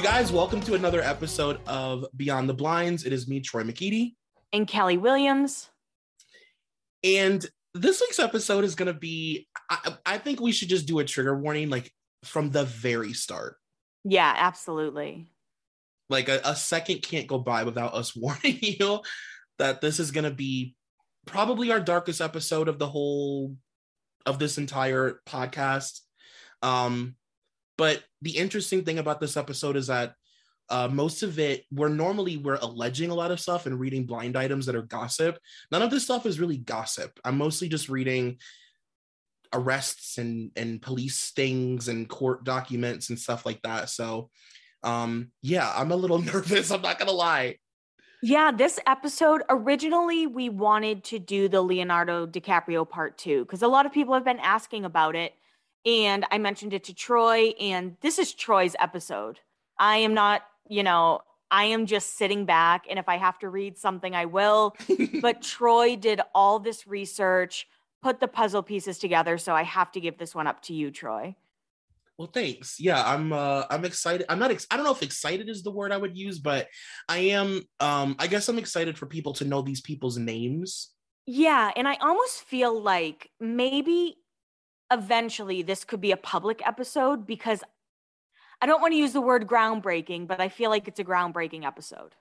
You guys, welcome to another episode of Beyond the Blinds. It is me, Troy McKeady. And Kelly Williams. And this week's episode is going to be, I, I think we should just do a trigger warning like from the very start. Yeah, absolutely. Like a, a second can't go by without us warning you that this is going to be probably our darkest episode of the whole of this entire podcast. Um, but the interesting thing about this episode is that uh, most of it, we're normally we're alleging a lot of stuff and reading blind items that are gossip. None of this stuff is really gossip. I'm mostly just reading arrests and and police stings and court documents and stuff like that. So, um, yeah, I'm a little nervous. I'm not gonna lie. Yeah, this episode originally we wanted to do the Leonardo DiCaprio part two because a lot of people have been asking about it and I mentioned it to Troy, and this is Troy's episode. I am not, you know, I am just sitting back, and if I have to read something, I will. but Troy did all this research, put the puzzle pieces together, so I have to give this one up to you, Troy. Well, thanks. Yeah, I'm uh I'm excited. I'm not ex- I don't know if excited is the word I would use, but I am um I guess I'm excited for people to know these people's names. Yeah, and I almost feel like maybe eventually this could be a public episode because I don't want to use the word groundbreaking, but I feel like it's a groundbreaking episode.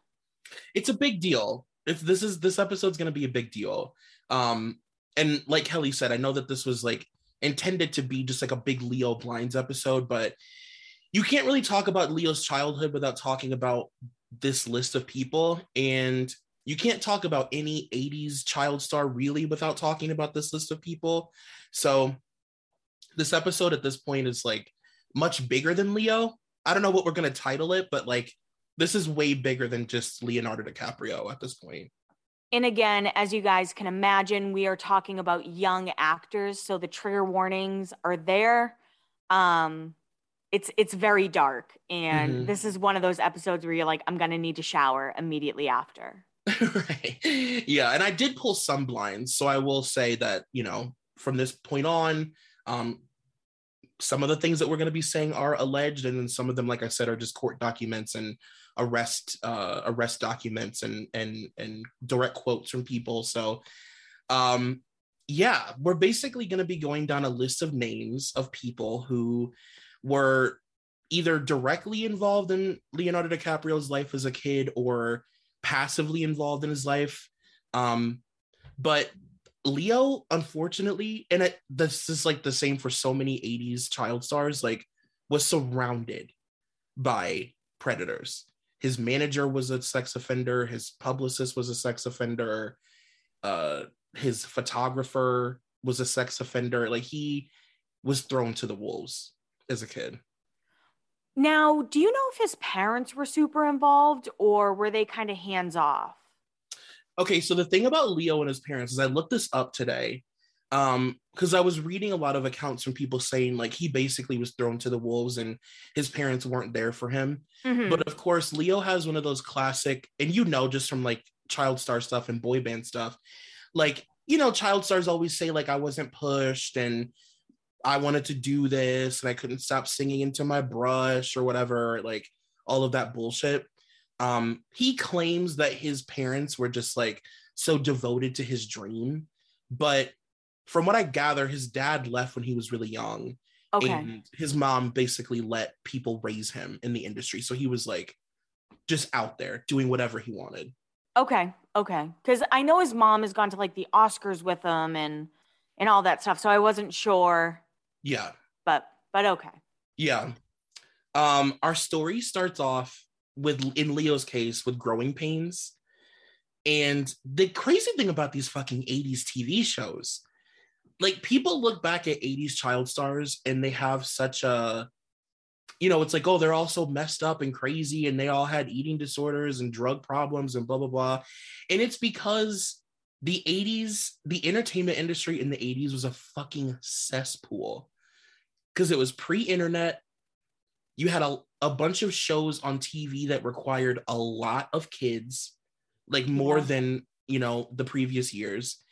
It's a big deal. If this is this episode's going to be a big deal. Um and like Kelly said, I know that this was like intended to be just like a big Leo blinds episode, but you can't really talk about Leo's childhood without talking about this list of people and you can't talk about any 80s child star really without talking about this list of people. So this episode at this point is like much bigger than Leo. I don't know what we're gonna title it, but like this is way bigger than just Leonardo DiCaprio at this point. And again, as you guys can imagine, we are talking about young actors, so the trigger warnings are there. Um, it's it's very dark, and mm-hmm. this is one of those episodes where you're like, I'm gonna need to shower immediately after. right. Yeah, and I did pull some blinds, so I will say that you know from this point on, um, some of the things that we're going to be saying are alleged, and then some of them, like I said, are just court documents and arrest uh, arrest documents and and and direct quotes from people. So, um, yeah, we're basically going to be going down a list of names of people who were either directly involved in Leonardo DiCaprio's life as a kid or passively involved in his life. Um, but Leo, unfortunately, and it, this is like the same for so many 80s child stars, like was surrounded by predators. His manager was a sex offender, his publicist was a sex offender, uh, his photographer was a sex offender. Like he was thrown to the wolves as a kid. Now, do you know if his parents were super involved or were they kind of hands off? Okay, so the thing about Leo and his parents is I looked this up today um because i was reading a lot of accounts from people saying like he basically was thrown to the wolves and his parents weren't there for him mm-hmm. but of course leo has one of those classic and you know just from like child star stuff and boy band stuff like you know child stars always say like i wasn't pushed and I wanted to do this and I couldn't stop singing into my brush or whatever, like all of that bullshit. Um, he claims that his parents were just like so devoted to his dream, but from what I gather, his dad left when he was really young. Okay. And his mom basically let people raise him in the industry. So he was like just out there doing whatever he wanted. Okay. Okay. Because I know his mom has gone to like the Oscars with him and and all that stuff. So I wasn't sure. Yeah. But but okay. Yeah. Um, our story starts off with in Leo's case with growing pains. And the crazy thing about these fucking 80s TV shows, like people look back at 80s child stars and they have such a you know, it's like, oh, they're all so messed up and crazy, and they all had eating disorders and drug problems and blah, blah, blah. And it's because the 80s, the entertainment industry in the 80s was a fucking cesspool because it was pre internet. You had a, a bunch of shows on TV that required a lot of kids, like more Yeah. than, you know, the previous years.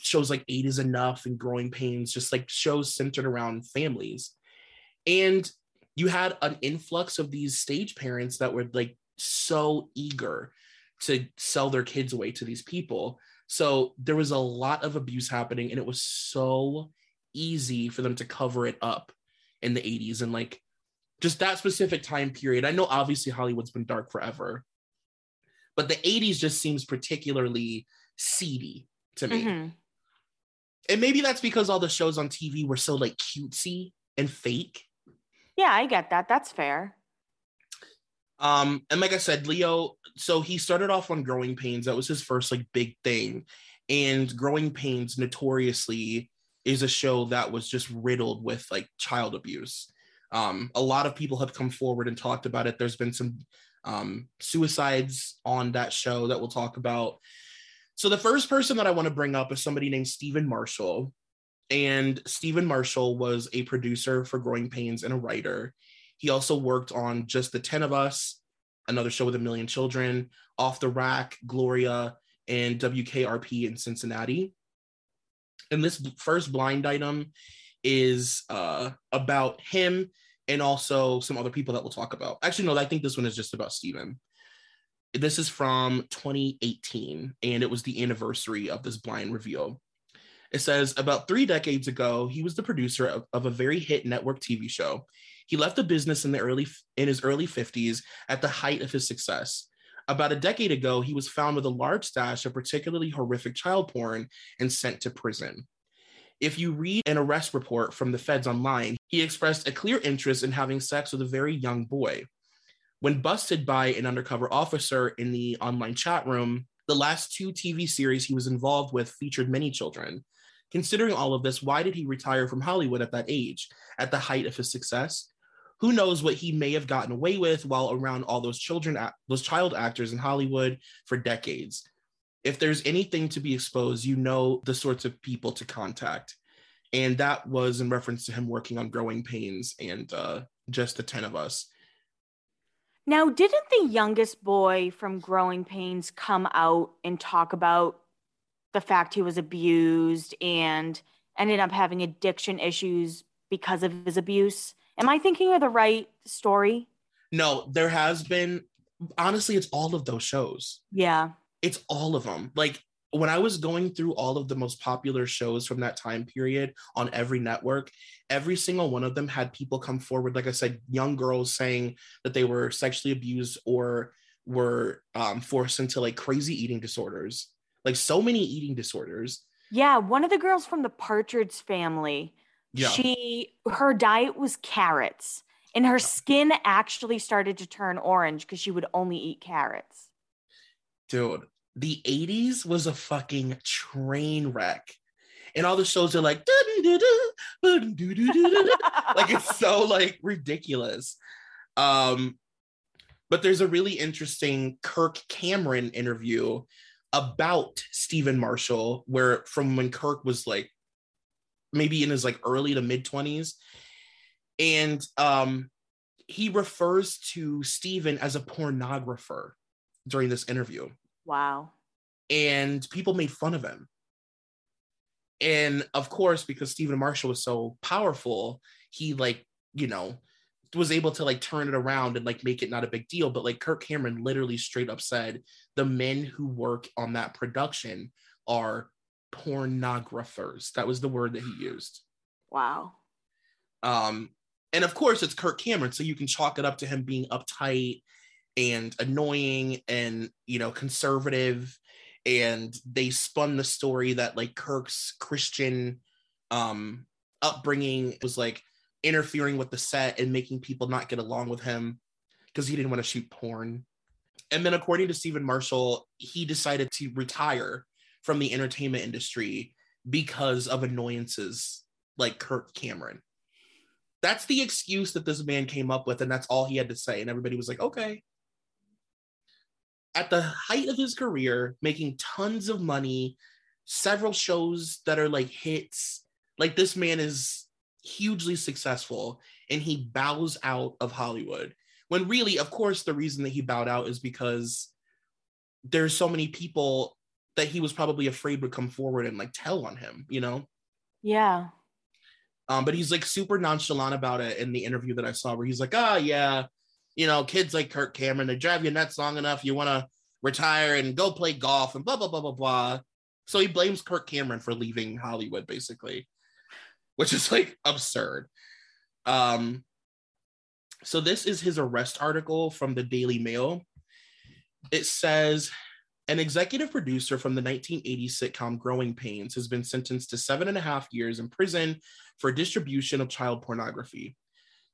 Shows like Eight is Enough and Growing Pains, just like shows centered around families. And you had an influx of these stage parents that were like so eager to sell their kids away to these people. So there was a lot of abuse happening, and it was so easy for them to cover it up in the 80s and like just that specific time period. I know obviously Hollywood's been dark forever, but the 80s just seems particularly seedy to me. Mhm. And maybe that's because all the shows on TV were so like cutesy and fake. Yeah, I get that. That's fair. Um, and like I said, Leo, so he started off on Growing Pains. That was his first like big thing. And Growing Pains notoriously is a show that was just riddled with like child abuse. Um, a lot of people have come forward and talked about it. There's been some um, suicides on that show that we'll talk about. So the first person that I want to bring up is somebody named Stephen Marshall. And Stephen Marshall was a producer for Growing Pains and a writer. He also worked on Just the 10 of Us, another show with a million children, Off the Rack, Gloria, and WKRP in Cincinnati. And this first blind item is uh, about him and also some other people that we'll talk about. Actually, no, I think this one is just about Steven. This is from 2018, and it was the anniversary of this blind reveal. It says about three decades ago, he was the producer of, of a very hit network TV show. He left the business in the early in his early 50s at the height of his success. About a decade ago, he was found with a large stash of particularly horrific child porn and sent to prison. If you read an arrest report from the feds online, he expressed a clear interest in having sex with a very young boy. When busted by an undercover officer in the online chat room, the last two TV series he was involved with featured many children. Considering all of this, why did he retire from Hollywood at that age, at the height of his success? Who knows what he may have gotten away with while around all those children, those child actors in Hollywood for decades. If there's anything to be exposed, you know the sorts of people to contact. And that was in reference to him working on Growing Pains and uh, just the 10 of us. Now, didn't the youngest boy from Growing Pains come out and talk about the fact he was abused and ended up having addiction issues because of his abuse? Am I thinking of the right story? No, there has been, honestly, it's all of those shows. Yeah. It's all of them. Like when I was going through all of the most popular shows from that time period on every network, every single one of them had people come forward, like I said, young girls saying that they were sexually abused or were um, forced into like crazy eating disorders, like so many eating disorders. Yeah. One of the girls from the Partridge family, Yeah. she her diet was carrots and her skin actually started to turn orange because she would only eat carrots. Dude, the 80s was a fucking train wreck. And all the shows are like, like it's so like ridiculous. Um, but there's a really interesting Kirk Cameron interview about Stephen Marshall, where from when Kirk was like maybe in his like early to mid 20s. And um he refers to Stephen as a pornographer during this interview Wow. and people made fun of him. And of course, because Stephen Marshall was so powerful, he like, you know, was able to like turn it around and like make it not a big deal. But like Kirk Cameron literally straight up said the men who work on that production are pornographers. That was the word that he used. Wow. Um, and of course it's Kirk Cameron, so you can chalk it up to him being uptight and annoying and you know conservative and they spun the story that like Kirk's Christian um upbringing was like interfering with the set and making people not get along with him because he didn't want to shoot porn. And then according to Stephen Marshall, he decided to retire from the entertainment industry because of annoyances like Kirk Cameron. That's the excuse that this man came up with, and that's all he had to say. And everybody was like, okay at the height of his career, making tons of money, several shows that are like hits. Like this man is hugely successful and he bows out of Hollywood. When really, of course, the reason that he bowed out is because there's so many people that he was probably afraid would come forward and like tell on him, you know? Yeah. Um, but he's like super nonchalant about it in the interview that I saw where he's like, ah, oh, yeah, you know, kids like Kirk Cameron, they drive you nuts long enough, you want to retire and go play golf and blah, blah, blah, blah, blah. So he blames Kirk Cameron for leaving Hollywood, basically, which is like absurd. Um, so this is his arrest article from the Daily Mail. It says an executive producer from the 1980s sitcom Growing Pains has been sentenced to seven and a half years in prison for distribution of child pornography.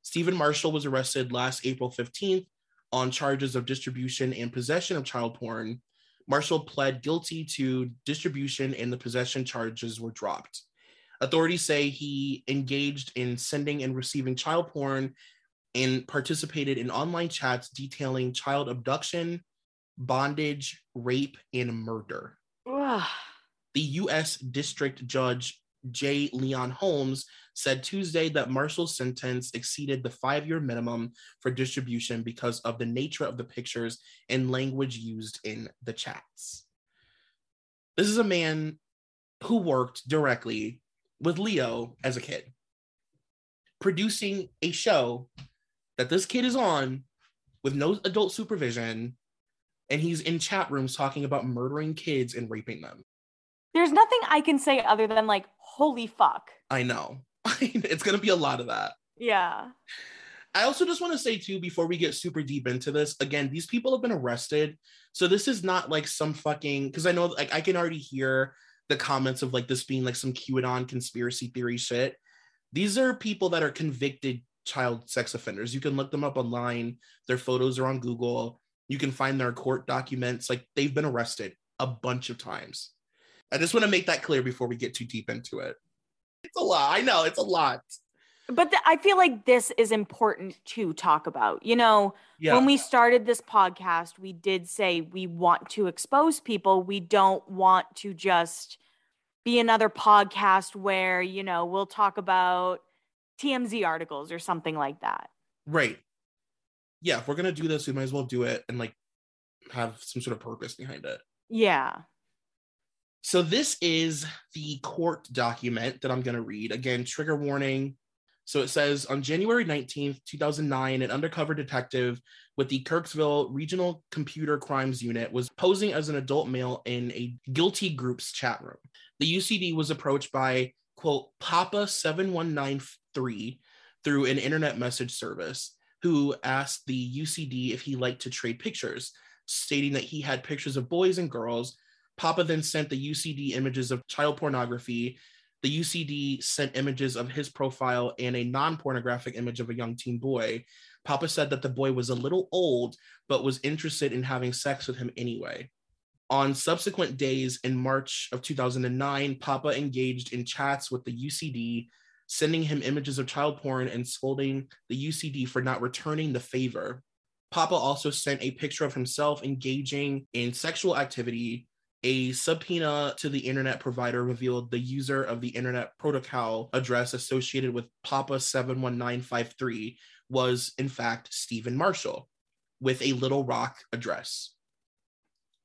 Stephen Marshall was arrested last April 15th on charges of distribution and possession of child porn. Marshall pled guilty to distribution and the possession charges were dropped. Authorities say he engaged in sending and receiving child porn and participated in online chats detailing child abduction, bondage, rape, and murder. Ugh. The U.S. District Judge J. Leon Holmes said Tuesday that Marshall's sentence exceeded the five year minimum for distribution because of the nature of the pictures and language used in the chats. This is a man who worked directly with Leo as a kid, producing a show that this kid is on with no adult supervision, and he's in chat rooms talking about murdering kids and raping them. There's nothing I can say other than like, holy fuck. I know. it's going to be a lot of that. Yeah. I also just want to say too before we get super deep into this, again, these people have been arrested. So this is not like some fucking because I know like I can already hear the comments of like this being like some QAnon conspiracy theory shit. These are people that are convicted child sex offenders. You can look them up online. Their photos are on Google. You can find their court documents. Like they've been arrested a bunch of times. I just want to make that clear before we get too deep into it. It's a lot. I know it's a lot. But the, I feel like this is important to talk about. You know, yeah. when we started this podcast, we did say we want to expose people. We don't want to just be another podcast where, you know, we'll talk about TMZ articles or something like that. Right. Yeah, if we're going to do this, we might as well do it and like have some sort of purpose behind it. Yeah. So this is the court document that I'm going to read. Again, trigger warning. So it says on January 19th, 2009, an undercover detective with the Kirksville Regional Computer Crimes Unit was posing as an adult male in a guilty group's chat room. The UCD was approached by, quote, Papa 7193 through an internet message service who asked the UCD if he liked to trade pictures, stating that he had pictures of boys and girls Papa then sent the UCD images of child pornography. The UCD sent images of his profile and a non pornographic image of a young teen boy. Papa said that the boy was a little old, but was interested in having sex with him anyway. On subsequent days in March of 2009, Papa engaged in chats with the UCD, sending him images of child porn and scolding the UCD for not returning the favor. Papa also sent a picture of himself engaging in sexual activity a subpoena to the internet provider revealed the user of the internet protocol address associated with Papa 71953 was, in fact, Stephen Marshall with a Little Rock address.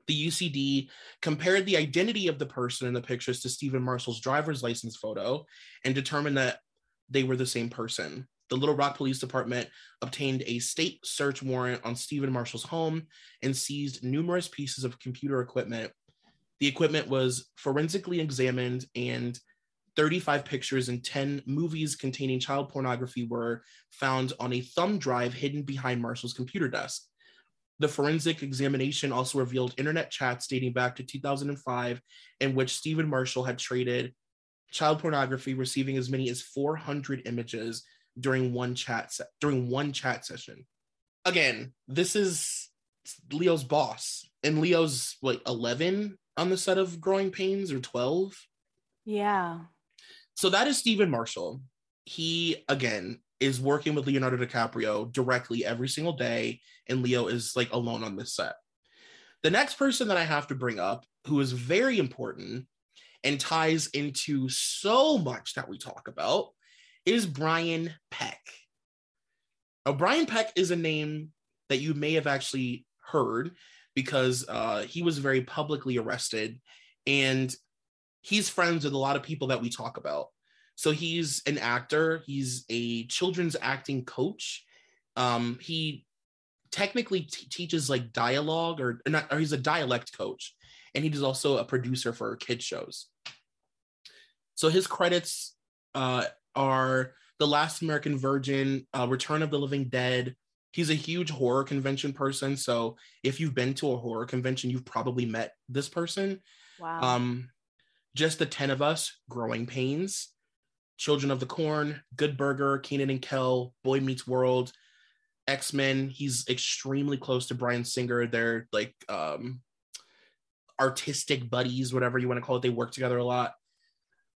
The UCD compared the identity of the person in the pictures to Stephen Marshall's driver's license photo and determined that they were the same person. The Little Rock Police Department obtained a state search warrant on Stephen Marshall's home and seized numerous pieces of computer equipment. The equipment was forensically examined, and 35 pictures and 10 movies containing child pornography were found on a thumb drive hidden behind Marshall's computer desk. The forensic examination also revealed internet chats dating back to 2005, in which Stephen Marshall had traded child pornography, receiving as many as 400 images during one chat se- during one chat session. Again, this is Leo's boss, and Leo's like 11 on the set of Growing Pains or 12. Yeah. So that is Stephen Marshall. He again is working with Leonardo DiCaprio directly every single day, and Leo is like alone on this set. The next person that I have to bring up, who is very important and ties into so much that we talk about, is Brian Peck. Now, Brian Peck is a name that you may have actually heard because uh, he was very publicly arrested and he's friends with a lot of people that we talk about. So he's an actor, he's a children's acting coach. Um, he technically t- teaches like dialogue or, or not, or he's a dialect coach, and he is also a producer for kid shows. So his credits uh, are The Last American Virgin, uh, Return of the Living Dead. He's a huge horror convention person. So if you've been to a horror convention, you've probably met this person. Wow. Um, just the 10 of us, Growing Pains, Children of the Corn, Good Burger, Kenan and Kel, Boy Meets World, X Men. He's extremely close to Bryan Singer. They're like um, artistic buddies, whatever you want to call it. They work together a lot.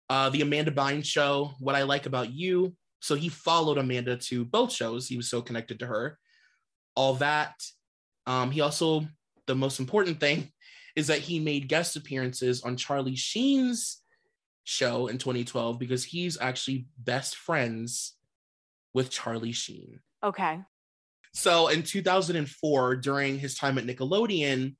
Uh, the Amanda Bynes show, What I Like About You. So he followed Amanda to both shows. He was so connected to her. All that. Um, he also, the most important thing is that he made guest appearances on Charlie Sheen's show in 2012 because he's actually best friends with Charlie Sheen. Okay. So in 2004, during his time at Nickelodeon,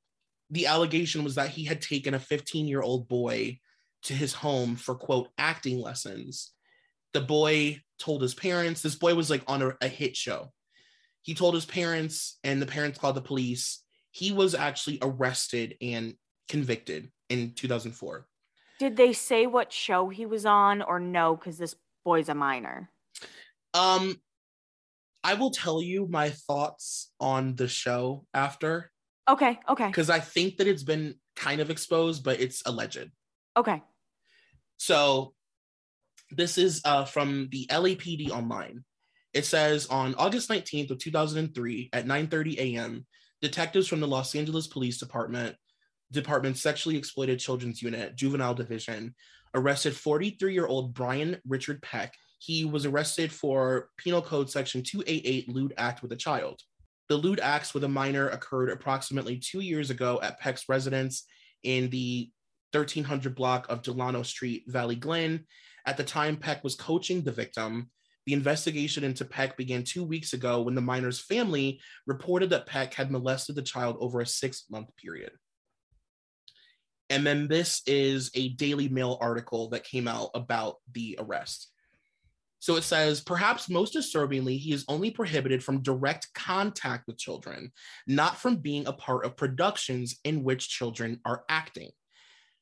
the allegation was that he had taken a 15 year old boy to his home for quote acting lessons. The boy told his parents, this boy was like on a, a hit show. He told his parents, and the parents called the police. He was actually arrested and convicted in 2004. Did they say what show he was on or no? Because this boy's a minor. Um, I will tell you my thoughts on the show after Okay. Okay. because I think that it's been kind of exposed, but it's alleged. Okay. So this is uh, from the LAPD online. It says on August 19th of 2003 at 9:30 a.m., detectives from the Los Angeles Police Department, Department Sexually Exploited Children's Unit, Juvenile Division, arrested 43-year-old Brian Richard Peck. He was arrested for Penal Code Section 288 lewd act with a child. The lewd acts with a minor occurred approximately two years ago at Peck's residence in the 1300 block of Delano Street, Valley Glen. At the time, Peck was coaching the victim. The investigation into Peck began two weeks ago when the minor's family reported that Peck had molested the child over a six month period. And then this is a Daily Mail article that came out about the arrest. So it says, perhaps most disturbingly, he is only prohibited from direct contact with children, not from being a part of productions in which children are acting.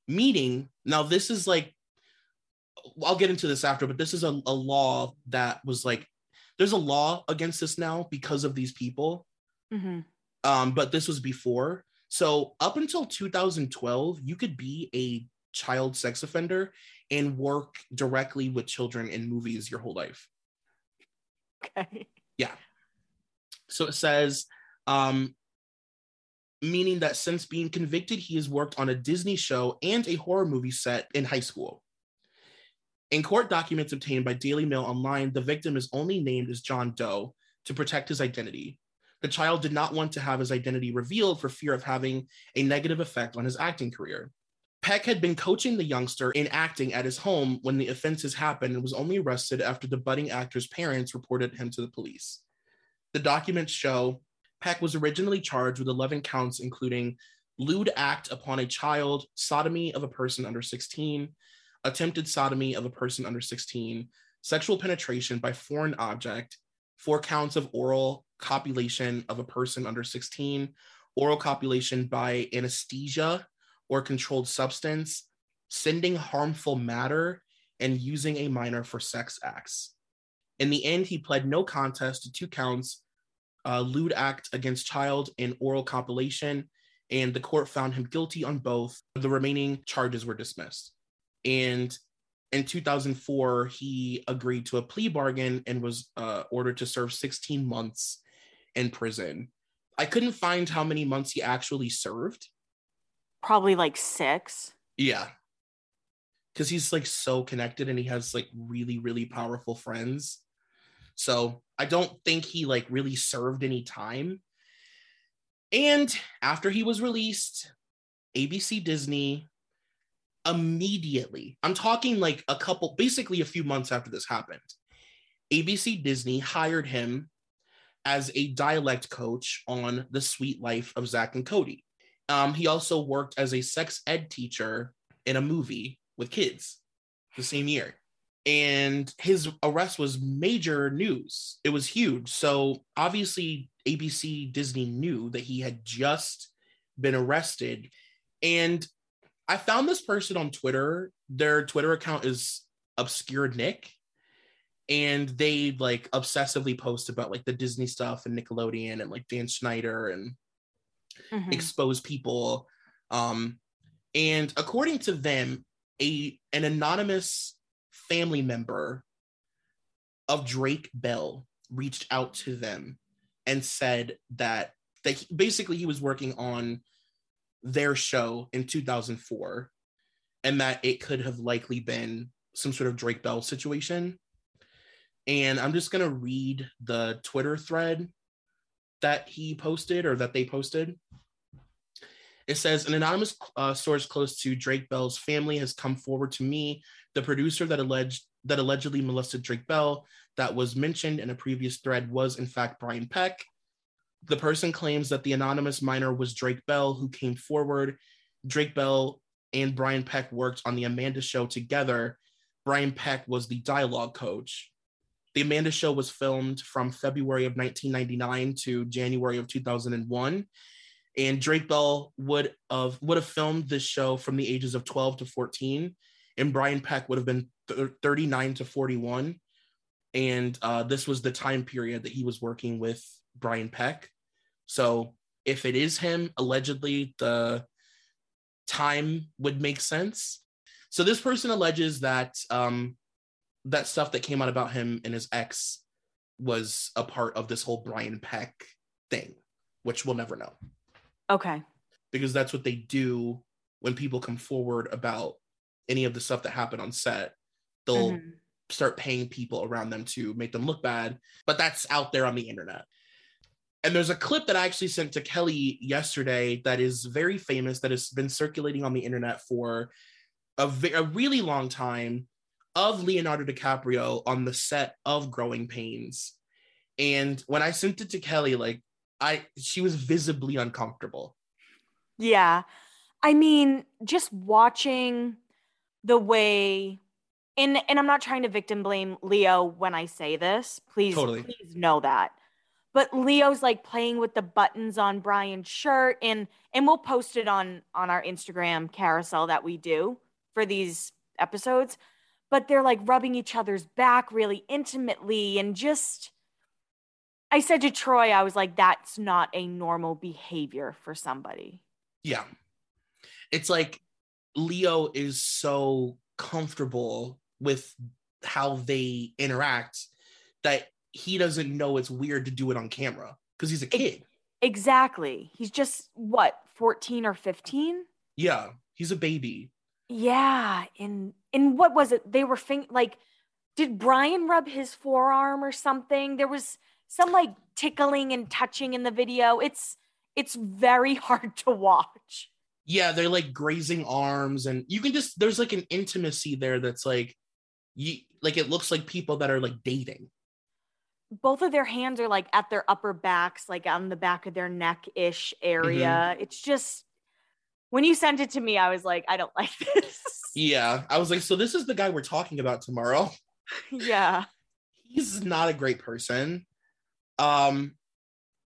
Meaning, now this is like, I'll get into this after, but this is a, a law that was like, there's a law against this now because of these people. hmm Um, but this was before. So up until 2012, you could be a child sex offender and work directly with children in movies your whole life. Okay. Yeah. So it says, um, meaning that since being convicted, he has worked on a Disney show and a horror movie set in high school. In court documents obtained by Daily Mail Online, the victim is only named as John Doe to protect his identity. The child did not want to have his identity revealed for fear of having a negative effect on his acting career. Peck had been coaching the youngster in acting at his home when the offenses happened and was only arrested after the budding actor's parents reported him to the police. The documents show Peck was originally charged with 11 counts, including lewd act upon a child, sodomy of a person under 16, attempted sodomy of a person under 16, sexual penetration by foreign object, four counts of oral copulation of a person under 16, oral copulation by anesthesia or controlled substance, sending harmful matter, and using a minor for sex acts. In the end, he pled no contest to two counts uh, lewd act against child and oral copulation, and the court found him guilty on both. The remaining charges were dismissed. And in 2004, he agreed to a plea bargain and was uh, ordered to serve 16 months in prison. I couldn't find how many months he actually served. Probably like six. Yeah. Because he's like so connected and he has like really, really powerful friends. So I don't think he like really served any time. And after he was released, ABC Disney immediately, I'm talking like a couple, basically a few months after this happened, ABC Disney hired him as a dialect coach on The Suite Life of Zack and Cody. Um, he also worked as a sex ed teacher in a movie with kids the same year. And his arrest was major news. It was huge. So obviously, ABC Disney knew that he had just been arrested. And I found this person on Twitter. Their Twitter account is Obscure Nick. And they like obsessively post about like the Disney stuff and Nickelodeon and like Dan Schneider and mm-hmm. expose people. Um, and according to them, a an anonymous family member of Drake Bell reached out to them and said that that he, basically he was working on their show in 2004 and that it could have likely been some sort of Drake Bell situation. And I'm just going to read the Twitter thread that he posted or that they posted. It says an anonymous uh, source close to Drake Bell's family has come forward to me. The producer that alleged that allegedly molested Drake Bell that was mentioned in a previous thread was in fact Brian Peck. The person claims that the anonymous minor was Drake Bell who came forward. Drake Bell and Brian Peck worked on the Amanda show together. Brian Peck was the dialogue coach. The Amanda show was filmed from February of 1999 to January of 2001 and Drake Bell would have would have filmed this show from the ages of 12 to 14, and Brian Peck would have been th- 39 to 41, and uh, this was the time period that he was working with Brian Peck. So if it is him, allegedly the time would make sense. So this person alleges that um, that stuff that came out about him and his ex was a part of this whole Brian Peck thing, which we'll never know. Okay. Because that's what they do when people come forward about any of the stuff that happened on set. They'll mm-hmm. start paying people around them to make them look bad, but that's out there on the internet. And there's a clip that I actually sent to Kelly yesterday that is very famous, that has been circulating on the internet for a, a really long time of Leonardo DiCaprio on the set of Growing Pains. And when I sent it to Kelly, like I she was visibly uncomfortable. Yeah. I mean, just watching the way and and I'm not trying to victim blame Leo when I say this. Please totally. please know that. But Leo's like playing with the buttons on Brian's shirt and and we'll post it on on our Instagram carousel that we do for these episodes. But they're like rubbing each other's back really intimately and just I said to Troy, I was like, that's not a normal behavior for somebody. Yeah. It's like Leo is so comfortable with how they interact that he doesn't know it's weird to do it on camera because he's a kid. Exactly. He's just what, 14 or 15? Yeah, he's a baby. Yeah, and and what was it? They were think like did Brian rub his forearm or something? There was some like tickling and touching in the video. It's it's very hard to watch. Yeah, they're like grazing arms and you can just there's like an intimacy there that's like you like it looks like people that are like dating. Both of their hands are like at their upper backs, like on the back of their neck ish area. Mm-hmm. It's just When you sent it to me, I was like, I don't like this. Yeah. I was like, so this is the guy we're talking about tomorrow. yeah. He's not a great person. Um,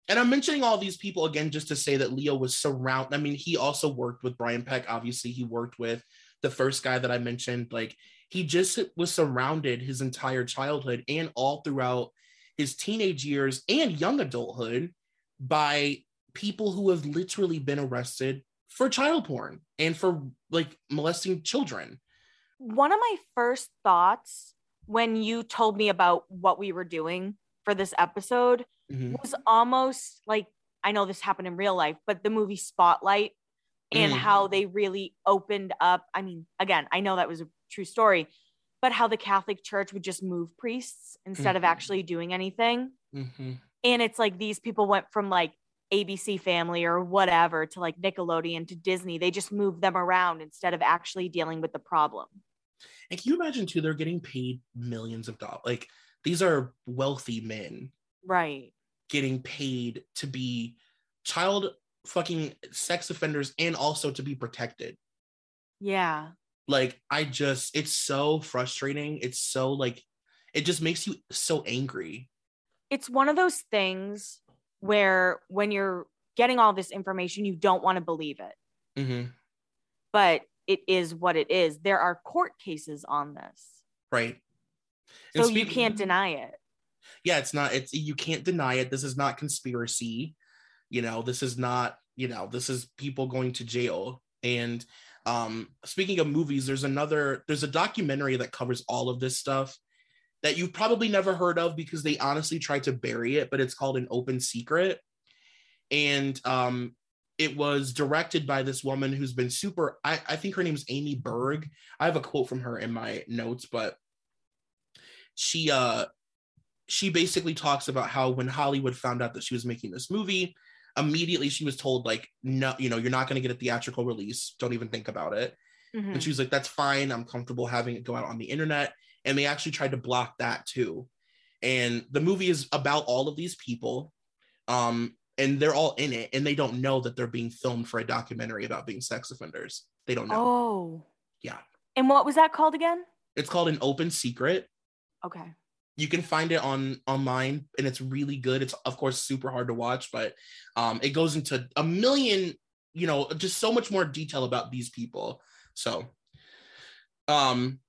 and I'm mentioning all these people again just to say that Leo was surrounded. I mean, he also worked with Brian Peck. Obviously, he worked with the first guy that I mentioned. Like, he just was surrounded his entire childhood and all throughout his teenage years and young adulthood by people who have literally been arrested for child porn and for like molesting children. One of my first thoughts when you told me about what we were doing for this episode mm-hmm. was almost like I know this happened in real life, but the movie Spotlight and mm. how they really opened up. I mean, again, I know that was a true story, but how the Catholic Church would just move priests instead mm-hmm. of actually doing anything. Mm-hmm. And it's like these people went from like ABC Family or whatever to like Nickelodeon to Disney. They just moved them around instead of actually dealing with the problem. And can you imagine too? They're getting paid millions of dollars. Like these are wealthy men, right? Getting paid to be child fucking sex offenders and also to be protected. Yeah. Like I just, it's so frustrating. It's so like, it just makes you so angry. It's one of those things where when you're getting all this information, you don't want to believe it. Mm-hmm. But it is what it is. There are court cases on this. Right. so speaking, you can't deny it. Yeah, it's not, it's, you can't deny it. This is not conspiracy. You know, this is not, you know, this is people going to jail. And um, speaking of movies, there's another, there's a documentary that covers all of this stuff that you've probably never heard of because they honestly tried to bury it, but it's called An Open Secret. And um, it was directed by this woman who's been super, I, I think her name's Amy Berg. I have a quote from her in my notes, but she uh she basically talks about how when Hollywood found out that she was making this movie, immediately she was told like no you know you're not going to get a theatrical release don't even think about it mm-hmm. and she was like that's fine i'm comfortable having it go out on the internet and they actually tried to block that too. And the movie is about all of these people, um, and they're all in it, and they don't know that they're being filmed for a documentary about being sex offenders. They don't know. Oh, yeah. And what was that called again? It's called an open secret. Okay. You can find it on online, and it's really good. It's of course super hard to watch, but um, it goes into a million, you know, just so much more detail about these people. So, um,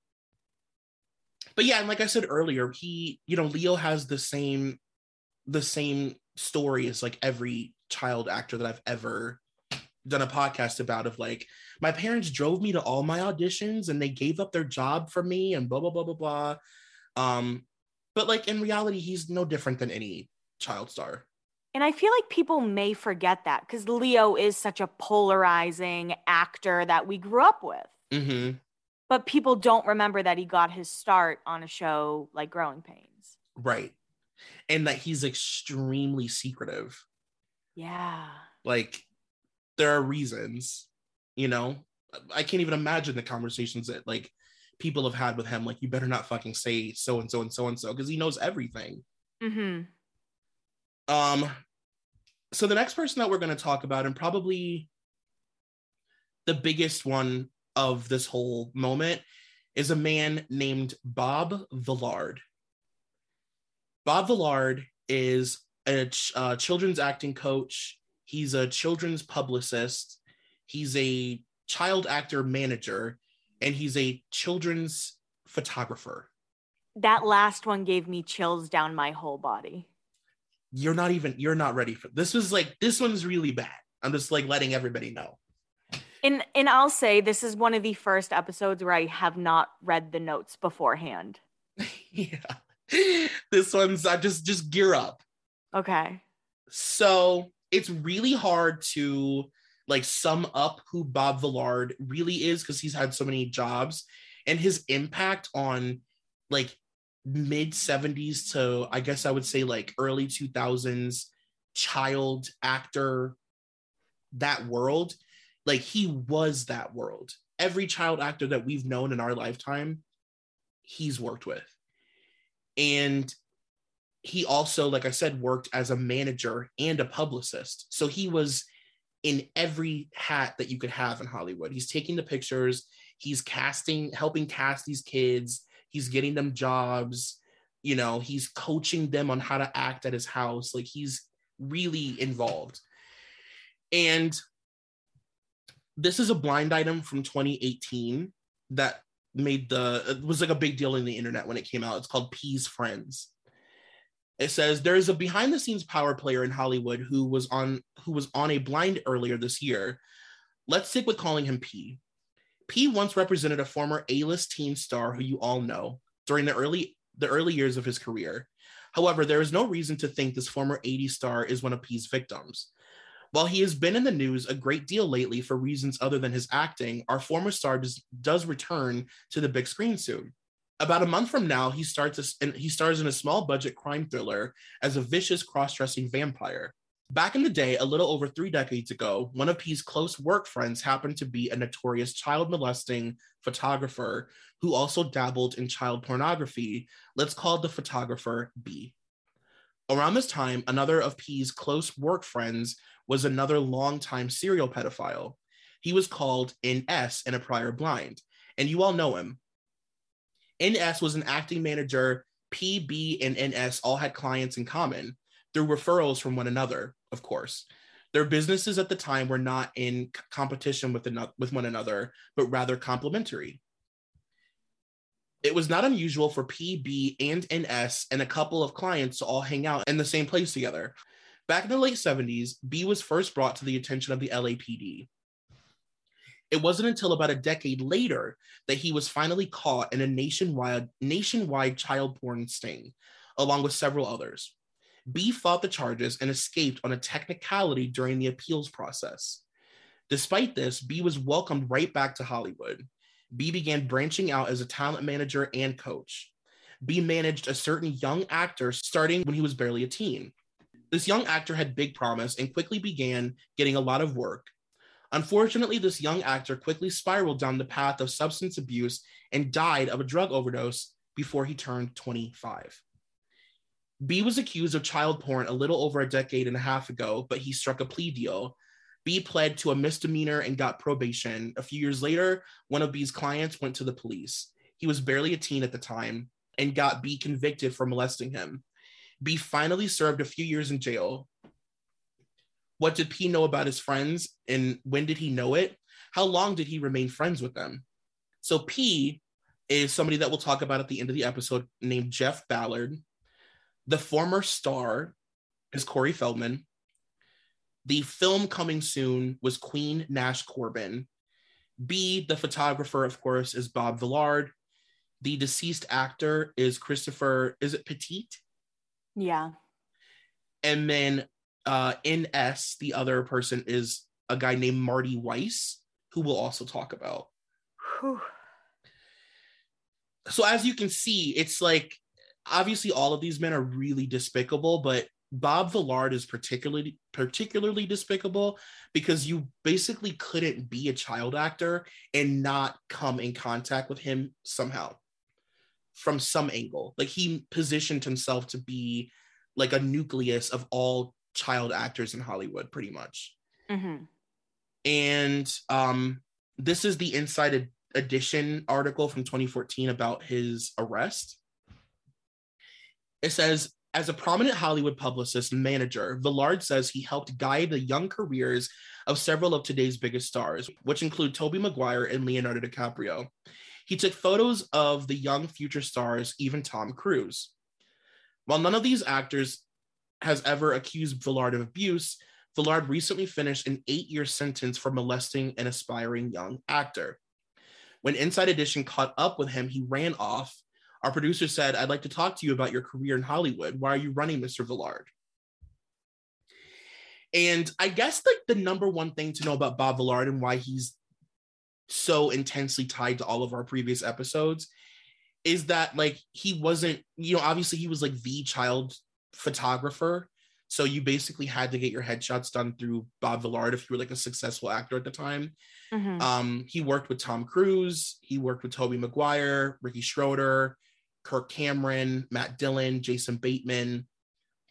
but yeah, and like I said earlier, he, you know, Leo has the same the same story as like every child actor that I've ever done a podcast about of like my parents drove me to all my auditions and they gave up their job for me and blah blah blah blah blah. Um, but like in reality, he's no different than any child star. And I feel like people may forget that because Leo is such a polarizing actor that we grew up with. Mm-hmm but people don't remember that he got his start on a show like Growing Pains. Right. And that he's extremely secretive. Yeah. Like there are reasons, you know. I can't even imagine the conversations that like people have had with him like you better not fucking say so and so and so and so because he knows everything. Mhm. Um so the next person that we're going to talk about and probably the biggest one of this whole moment is a man named Bob Villard. Bob Villard is a ch- uh, children's acting coach. He's a children's publicist. He's a child actor manager, and he's a children's photographer. That last one gave me chills down my whole body. You're not even, you're not ready for this. Was like, this one's really bad. I'm just like letting everybody know. And and I'll say this is one of the first episodes where I have not read the notes beforehand. yeah. This one's I just just gear up. Okay. So it's really hard to like sum up who Bob Villard really is because he's had so many jobs and his impact on like mid 70s to I guess I would say like early 2000s child actor that world like he was that world. Every child actor that we've known in our lifetime, he's worked with. And he also, like I said, worked as a manager and a publicist. So he was in every hat that you could have in Hollywood. He's taking the pictures, he's casting, helping cast these kids, he's getting them jobs, you know, he's coaching them on how to act at his house. Like he's really involved. And this is a blind item from 2018 that made the was like a big deal in the internet when it came out. It's called P's Friends. It says there is a behind the scenes power player in Hollywood who was on who was on a blind earlier this year. Let's stick with calling him P. P once represented a former A-list teen star who you all know during the early the early years of his career. However, there is no reason to think this former 80 star is one of P's victims. While he has been in the news a great deal lately for reasons other than his acting, our former star does, does return to the big screen soon. About a month from now, he starts a, he stars in a small budget crime thriller as a vicious cross-dressing vampire. Back in the day, a little over three decades ago, one of P's close work friends happened to be a notorious child molesting photographer who also dabbled in child pornography. Let's call the photographer B. Around this time, another of P's close work friends was another longtime serial pedophile. He was called NS in a prior blind, and you all know him. NS was an acting manager. PB and NS all had clients in common through referrals from one another, of course. Their businesses at the time were not in competition with, another, with one another, but rather complementary. It was not unusual for PB and NS and a couple of clients to all hang out in the same place together. Back in the late 70s, B was first brought to the attention of the LAPD. It wasn't until about a decade later that he was finally caught in a nationwide nationwide child porn sting, along with several others. B fought the charges and escaped on a technicality during the appeals process. Despite this, B was welcomed right back to Hollywood. B began branching out as a talent manager and coach. B managed a certain young actor starting when he was barely a teen. This young actor had big promise and quickly began getting a lot of work. Unfortunately, this young actor quickly spiraled down the path of substance abuse and died of a drug overdose before he turned 25. B was accused of child porn a little over a decade and a half ago, but he struck a plea deal. B pled to a misdemeanor and got probation. A few years later, one of B's clients went to the police. He was barely a teen at the time and got B convicted for molesting him. B finally served a few years in jail. What did P know about his friends and when did he know it? How long did he remain friends with them? So P is somebody that we'll talk about at the end of the episode named Jeff Ballard. The former star is Corey Feldman. The film coming soon was Queen Nash Corbin. B, the photographer, of course, is Bob Villard. The deceased actor is Christopher, is it Pettiet? Yeah. And then uh, NS, the other person is a guy named Marty Weiss, who we'll also talk about. Whew. So as you can see, it's like obviously all of these men are really despicable, but Bob Villard is particularly particularly despicable because you basically couldn't be a child actor and not come in contact with him somehow from some angle. Like he positioned himself to be like a nucleus of all child actors in Hollywood, pretty much. Mm-hmm. And um, this is the Inside Edition article from 2014 about his arrest. It says, as a prominent Hollywood publicist and manager, Villard says he helped guide the young careers of several of today's biggest stars, which include Tobey Maguire and Leonardo DiCaprio. He took photos of the young future stars, even Tom Cruise. While none of these actors has ever accused Villard of abuse, Villard recently finished an eight year sentence for molesting an aspiring young actor. When Inside Edition caught up with him, he ran off. Our producer said, I'd like to talk to you about your career in Hollywood. Why are you running, Mr. Villard? And I guess like the number one thing to know about Bob Villard and why he's so intensely tied to all of our previous episodes is that like he wasn't you know obviously he was like the child photographer. So you basically had to get your headshots done through bob villard if you were like a successful actor at the time. Mm-hmm. um, he worked with tom cruise. He worked with tobey maguire ricky Schroder, kirk cameron matt dillon jason bateman.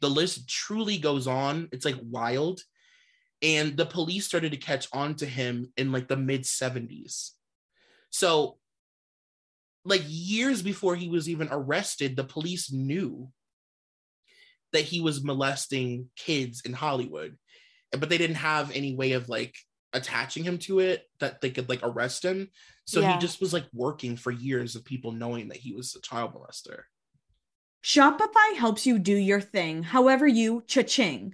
The list truly goes on. It's like wild. And the police started to catch on to him in like the mid 70s. So, like years before he was even arrested, the police knew that he was molesting kids in Hollywood, but they didn't have any way of like attaching him to it that they could like arrest him. So Yeah. he just was like working for years of people knowing that he was a child molester. Shopify helps you do your thing, however you cha-ching.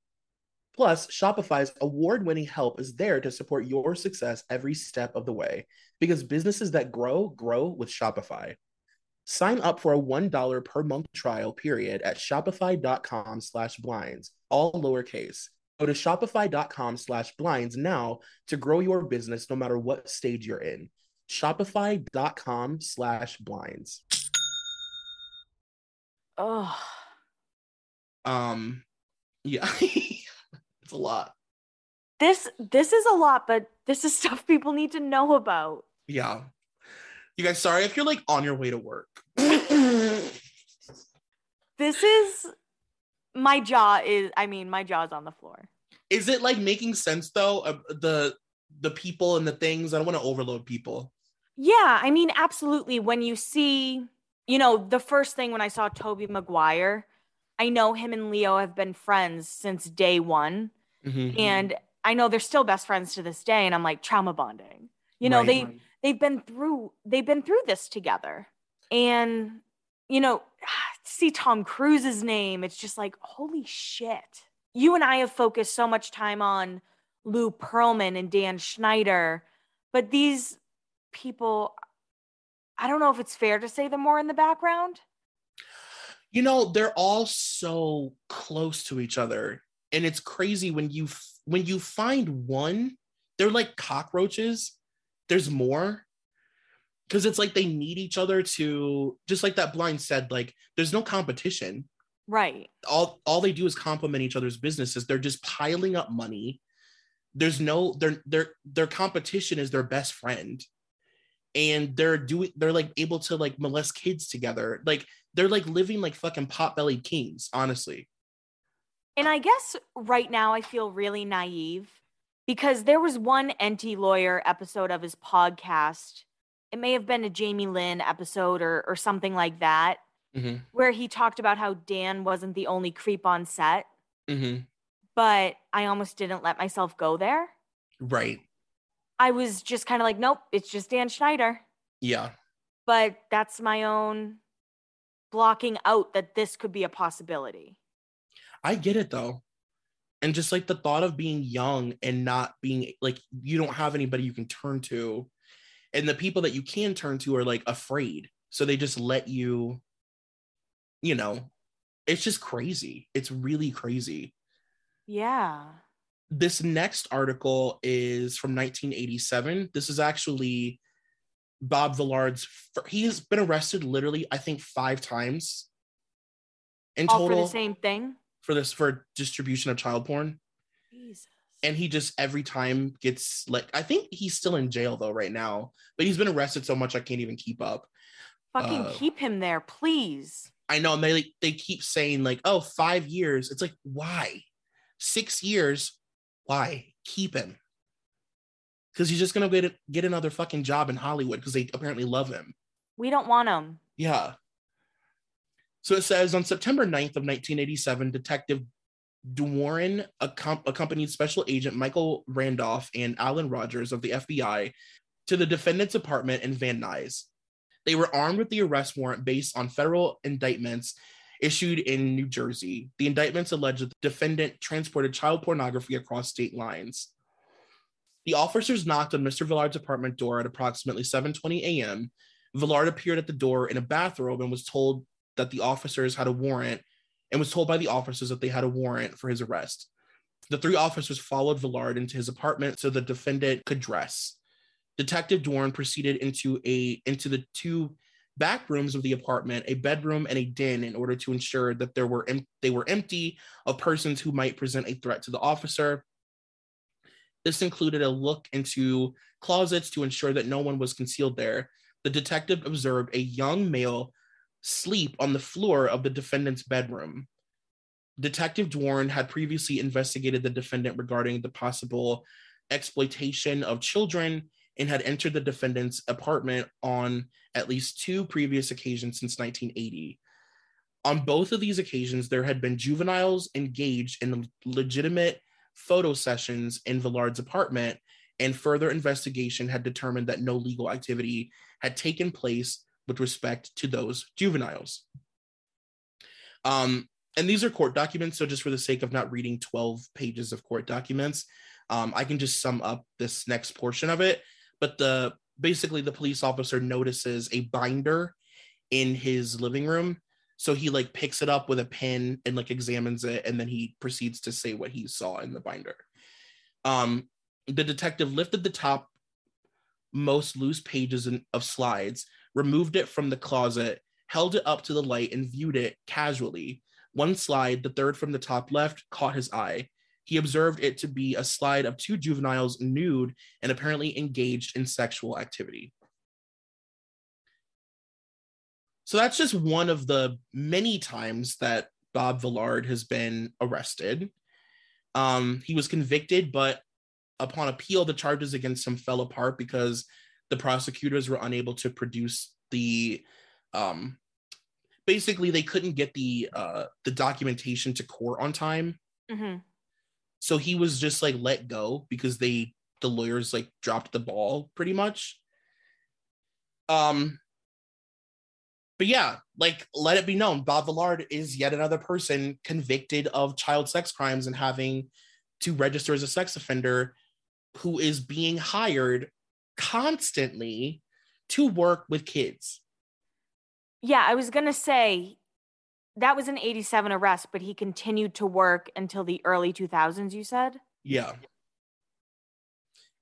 Plus, Shopify's award winning help is there to support your success every step of the way because businesses that grow, grow with Shopify. Sign up for a $1 per month trial period at shopify.com slash blinds, all lowercase. Go to shopify.com slash blinds now to grow your business no matter what stage you're in. Shopify.com slash blinds. Oh, Um, yeah, it's a lot. this this is a lot, but this is stuff people need to know about. Yeah. You guys, sorry if you're like on your way to work. This is my jaw is. I mean, my jaw's on the floor. Is it like making sense though? Uh, the the people and the things. I don't want to overload people. Yeah, I mean, absolutely. When you see, you know, the first thing when I saw Tobey Maguire, I know him and Leo have been friends since day one. Mhm. And I know they're still best friends to this day. And I'm like, trauma bonding. You know, Right. they they've been through they've been through this together. And, you know, see Tom Cruise's name, it's just like, holy shit. You and I have focused so much time on Lou Pearlman and Dan Schneider, but these people, I don't know if it's fair to say they're more in the background. you know they're all so close to each other and it's crazy when you when you find one they're like cockroaches. There's more. Because it's like they need each other to just like that blind said like there's no competition. Right. all all they do is complement each other's businesses. They're just piling up money. There's no their their their competition is their best friend. And they're doing they're like able to like molest kids together. Like they're like living like fucking pot-bellied kings honestly And I guess right now I feel really naive because there was one NT lawyer episode of his podcast. It may have been a Jamie Lynn episode or, or something like that, mm-hmm. where he talked about how Dan wasn't the only creep on set, Mm-hmm. but I almost didn't let myself go there. right I was just kind of like, nope, it's just Dan Schneider. yeah But that's my own blocking out that this could be a possibility. I get it though. And just like the thought of being young and not being like you don't have anybody you can turn to. And the people that you can turn to are like afraid. So they just let you you know it's just crazy. It's really crazy. Yeah. this next article is from 1987 this is actually bob villard's fir- he's been arrested literally i think five times. In All for total the same thing. For this for distribution of child porn Jesus. and he just every time gets like i think he's still in jail though right now but he's been arrested so much i can't even keep up Fucking Uh, keep him there, please. i know and they like, they keep saying like oh five years it's like why six years why keep him because he's just gonna get get another fucking job in Hollywood because they apparently love him. We don't want him. Yeah. So it says on September 9th of 1987, Detective Dwarren accom- accompanied Special Agent Michael Randolph and Alan Rogers of the FBI to the defendant's apartment in Van Nuys. They were armed with the arrest warrant based on federal indictments issued in New Jersey. The indictments alleged that the defendant transported child pornography across state lines. The officers knocked on Mr. Villard's apartment door at approximately 7:20 a.m. Villard appeared at the door in a bathrobe and was told that the officers had a warrant and was told by the officers that they had a warrant for his arrest. The three officers followed Villard into his apartment so the defendant could dress. Detective Dorn proceeded into a into the two back rooms of the apartment, a bedroom and a den, in order to ensure that there were em- they were empty of persons who might present a threat to the officer. This included a look into closets to ensure that no one was concealed there. The detective observed a young male sleep on the floor of the defendant's bedroom. Detective Dwarn had previously investigated the defendant regarding the possible exploitation of children and had entered the defendant's apartment on at least two previous occasions since 1980. On both of these occasions, there had been juveniles engaged in legitimate photo sessions in Villard's apartment, and further investigation had determined that no legal activity had taken place with respect to those juveniles. Um, and these are court documents. So, just for the sake of not reading 12 pages of court documents, um, I can just sum up this next portion of it. But the basically, the police officer notices a binder in his living room. So he like picks it up with a pen and like examines it, and then he proceeds to say what he saw in the binder. Um, the detective lifted the top most loose pages of slides, removed it from the closet, held it up to the light, and viewed it casually. One slide, the third from the top left, caught his eye. He observed it to be a slide of two juveniles nude and apparently engaged in sexual activity. So that's just one of the many times that Bob Villard has been arrested. Um, he was convicted, but upon appeal, the charges against him fell apart because the prosecutors were unable to produce the um, basically they couldn't get the uh, the documentation to court on time. hmm So he was just like let go because they the lawyers like dropped the ball pretty much. Um but yeah, like let it be known, Bob Villard is yet another person convicted of child sex crimes and having to register as a sex offender who is being hired constantly to work with kids. Yeah, I was gonna say that was an 87 arrest, but he continued to work until the early 2000s, you said? Yeah.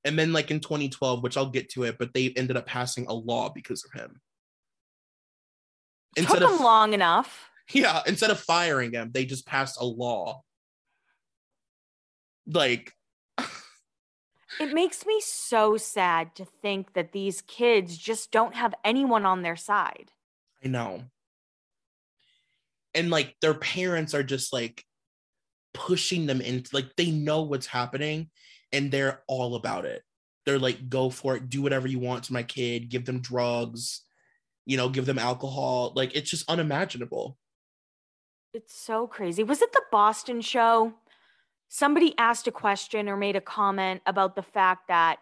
And then like in 2012, which I'll get to it, but they ended up passing a law because of him. Took him long enough. Yeah, instead of firing him, they just passed a law. Like It makes me so sad to think that these kids just don't have anyone on their side. I know. And like their parents are just like pushing them into like they know what's happening and they're all about it. They're like, go for it, do whatever you want to my kid, give them drugs, you know, give them alcohol. Like it's just unimaginable. It's so crazy. Was it the Boston show? Somebody asked a question or made a comment about the fact that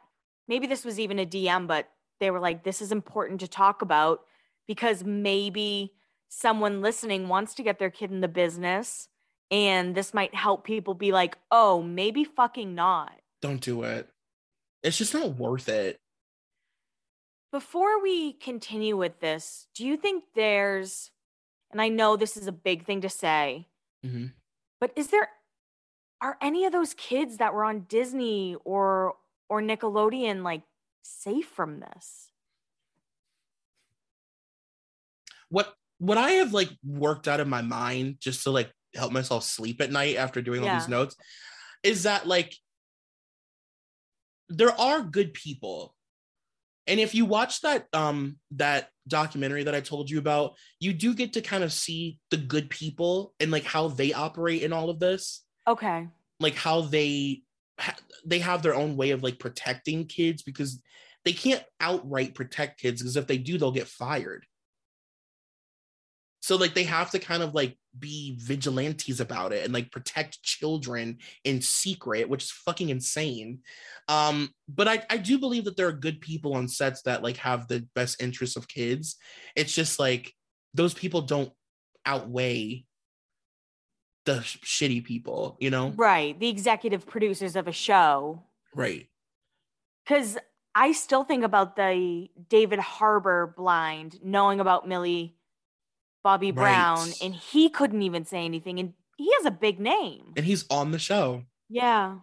maybe this was even a DM, but they were like, this is important to talk about because maybe someone listening wants to get their kid in the business and this might help people be like, oh, maybe fucking not. Don't do it. It's just not worth it. Before we continue with this, do you think there's, and I know this is a big thing to say, Mhm. but is there, are any of those kids that were on Disney or or Nickelodeon like safe from this? What what I have like worked out in my mind just to like help myself sleep at night after doing all these notes is that like there are good people. And if you watch that um that documentary that i told you about you do get to kind of see the good people and like how they operate in all of this Okay. like how they ha- they have their own way of like protecting kids because they can't outright protect kids because if they do, they'll get fired. So like they have to kind of like be vigilantes about it and like protect children in secret, which is fucking insane. Um, but I, I do believe that there are good people on sets that like have the best interests of kids. It's just like those people don't outweigh the sh- shitty people, you know? Right. The executive producers of a show. Right. Because I still think about the David Harbour blind, knowing about Millie Bobby Brown, Right. and he couldn't even say anything. And he has a big name. And he's on the show. Yeah.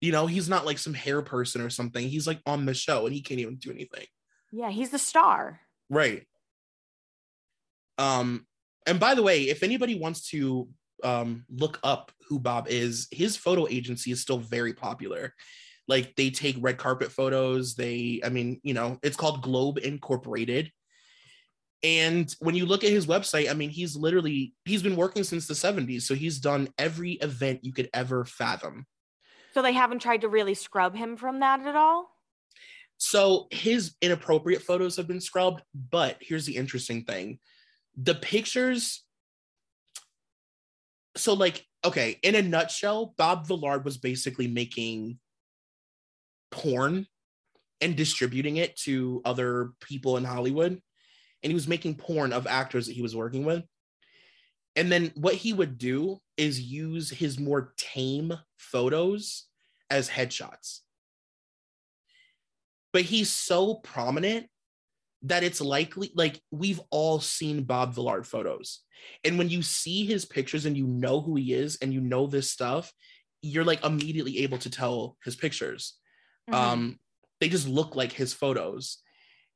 You know, he's not like some hair person or something. He's like on the show and he can't even do anything. Yeah. He's the star. Right. Um, and by the way, if anybody wants to um look up who Bob is, his photo agency is still very popular. Like they take red carpet photos. They, I mean, you know, it's called Globe Incorporated. And when you look at his website, I mean, he's literally he's been working since the 70s. So he's done every event you could ever fathom. So they haven't tried to really scrub him from that at all? So his inappropriate photos have been scrubbed, but here's the interesting thing. The pictures so like okay, in a nutshell, Bob Villard was basically making porn and distributing it to other people in Hollywood. And he was making porn of actors that he was working with. And then what he would do is use his more tame photos as headshots. But he's so prominent that it's likely like we've all seen Bob Villard photos. And when you see his pictures and you know who he is and you know this stuff, you're like immediately able to tell his pictures. Mhm. Um, they just look like his photos.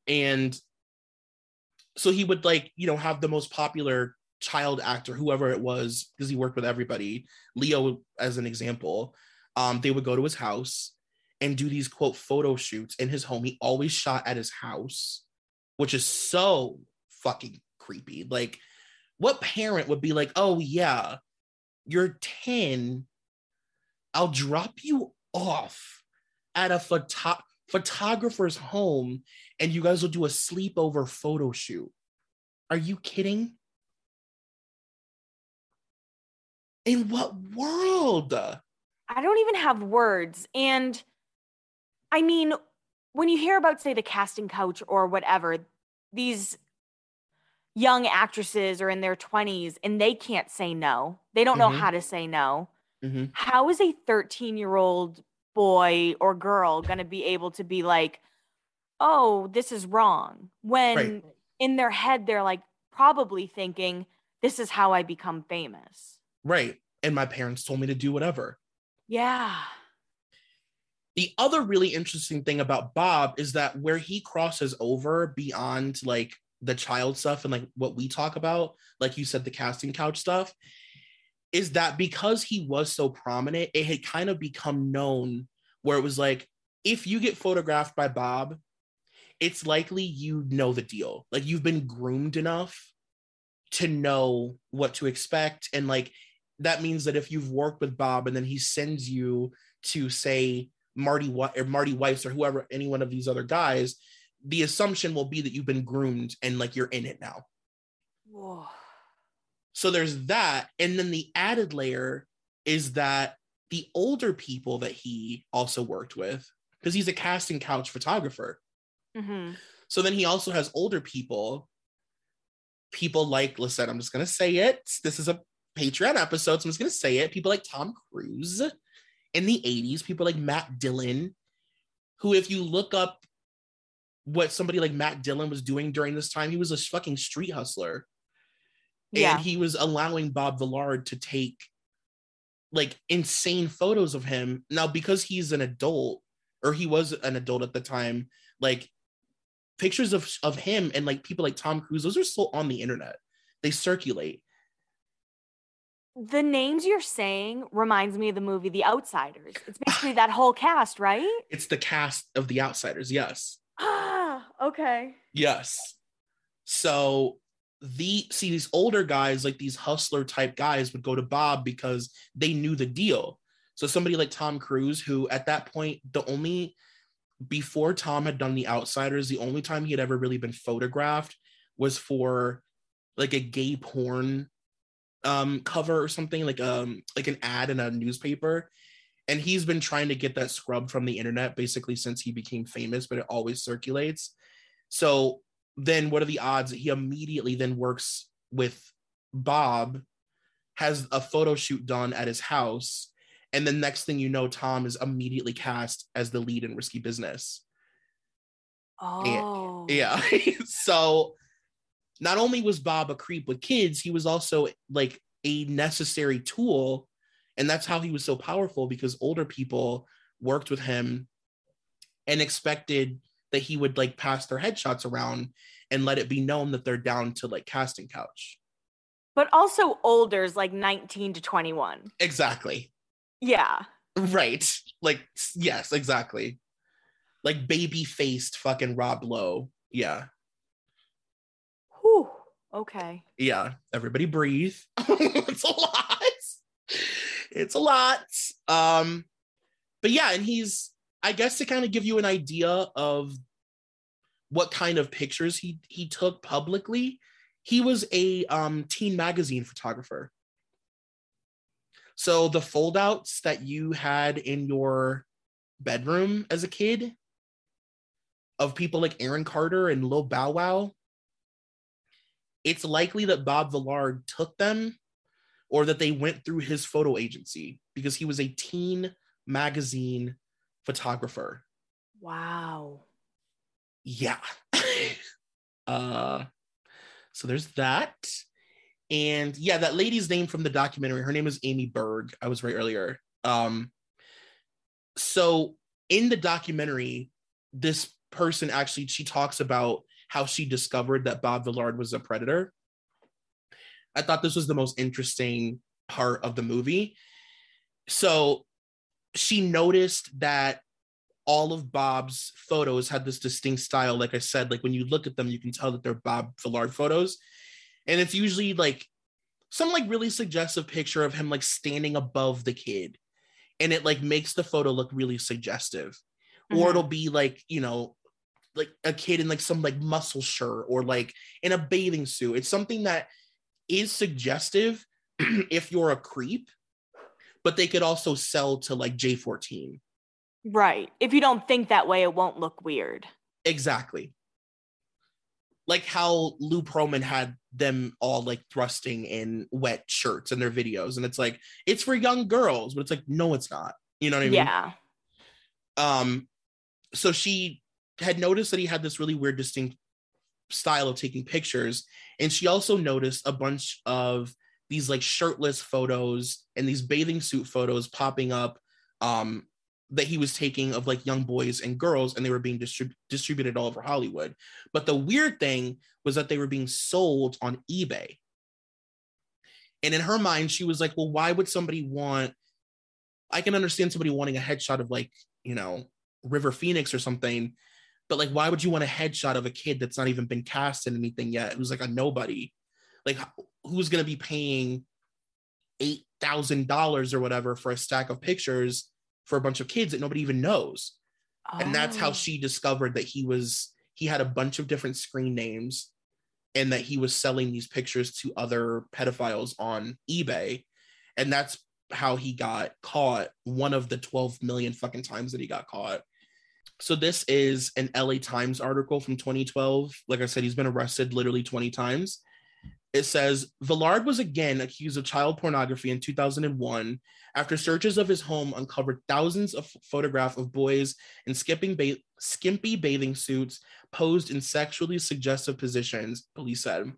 And so he would like, you know, have the most popular child actor, whoever it was, because he worked with everybody, Leo as an example. Um, they would go to his house and do these quote photo shoots in his home. He always shot at his house, which is so fucking creepy. Like, what parent would be like, oh, yeah, you're 10. I'll drop you off at a photo- photographer's home and you guys will do a sleepover photo shoot. Are you kidding? In what world? I don't even have words. And I mean, when you hear about, say, the casting couch or whatever, these young actresses are in their 20s and they can't say no. They don't know Mhm. how to say no. Mhm. How is a 13 year old boy or girl going to be able to be like, oh, this is wrong? When Right. in their head, they're like probably thinking, this is how I become famous. Right. And my parents told me to do whatever. Yeah. The other really interesting thing about Bob is that where he crosses over beyond like the child stuff and like what we talk about, like you said, the casting couch stuff, is that because he was so prominent, it had kind of become known where it was like, if you get photographed by Bob, it's likely you know the deal. Like you've been groomed enough to know what to expect. And like that means that if you've worked with Bob and then he sends you to say Marty or Marty Weiss or whoever, any one of these other guys, the assumption will be that you've been groomed and like you're in it now. Whoa. So there's that. And then the added layer is that the older people that he also worked with, because he's a casting couch photographer. hmm So then he also has older people, people like, listen, I'm just going to say it. This is a Patreon episode, so I'm just going to say it. People like Tom Cruise in the 80s, people like Matt Dillon, who, if you look up what somebody like Matt Dillon was doing during this time, he was a fucking street hustler. Yeah. And he was allowing Bob Villard to take like insane photos of him. Now, because he's an adult, or he was an adult at the time, like pictures of of him and like people like Tom Cruise, those are still on the internet. They circulate. The names you're saying reminds me of the movie The Outsiders. It's basically that whole cast, right? It's the cast of The Outsiders. Yes. Ah, okay. Yes. So the see these older guys, like these hustler type guys, would go to Bob because they knew the deal. So somebody like Tom Cruise, who at that point, the only before Tom had done The Outsiders, the only time he had ever really been photographed was for like a gay porn um cover or something like um like an ad in a newspaper. And he's been trying to get that scrubbed from the internet basically since he became famous but it always circulates. So then what are the odds that he immediately then works with bob has a photo shoot done at his house and the next thing you know tom is immediately cast as the lead in risky business. Oh. yeah so not only was bob a creep with kids he was also like a necessary tool and that's how he was so powerful because older people worked with him and expected that he would like pass their headshots around and let it be known that they're down to like casting couch But also older is like 19 to 21. exactly Yeah. right like yes exactly like baby faced fucking rob lowe yeah. Okay. yeah everybody breathe. It's a lot. It's a lot. Um but yeah and he's i guess to kind of give you an idea of what kind of pictures he he took publicly he was a um teen magazine photographer. So the foldouts that you had in your bedroom as a kid of people like aaron carter and lil bow wow it's likely that Bob Villard took them or that they went through his photo agency because he was a teen magazine photographer. Wow. Yeah. uh so there's that. And yeah, that lady's name from the documentary, her name is Amy Berg. I was right earlier. Um so in the documentary, this person actually she talks about how she discovered that Bob Villard was a predator. I thought this was the most interesting part of the movie. So she noticed that all of Bob's photos had this distinct style. Like I said, like when you look at them, you can tell that they're Bob Villard photos. And it's usually like some like really suggestive picture of him like standing above the kid. And it like makes the photo look really suggestive. Or Mhm. it'll be like, you know, like a kid in like some like muscle shirt or like in a bathing suit. It's something that is suggestive if you're a creep, but they could also sell to like J14. Right. If you don't think that way, it won't look weird. Exactly. Like how Lou Pearlman had them all like thrusting in wet shirts in their videos. And it's like, it's for young girls, but it's like, no, it's not. You know what I mean? Yeah. um so she had noticed that he had this really weird distinct style of taking pictures and she also noticed a bunch of these like shirtless photos and these bathing suit photos popping up um that he was taking of like young boys and girls and they were being distrib- distributed all over Hollywood but the weird thing was that they were being sold on eBay and in her mind she was like well why would somebody want I can understand somebody wanting a headshot of like you know, River Phoenix or something. But like, why would you want a headshot of a kid that's not even been cast in anything yet? Was like a nobody. Like, who's going to be paying eight thousand dollars or whatever for a stack of pictures for a bunch of kids that nobody even knows? And that's how Oh. she discovered that he was he had a bunch of different screen names, and that he was selling these pictures to other pedophiles on eBay, and that's how he got caught one of the 12 million fucking times that he got caught. So this is an LA Times article from 2012. Like I said, he's been arrested literally 20 times. It says Villard was again accused of child pornography in 2001 after searches of his home uncovered thousands of photographs of boys in ba- skimpy bathing suits posed in sexually suggestive positions, police said.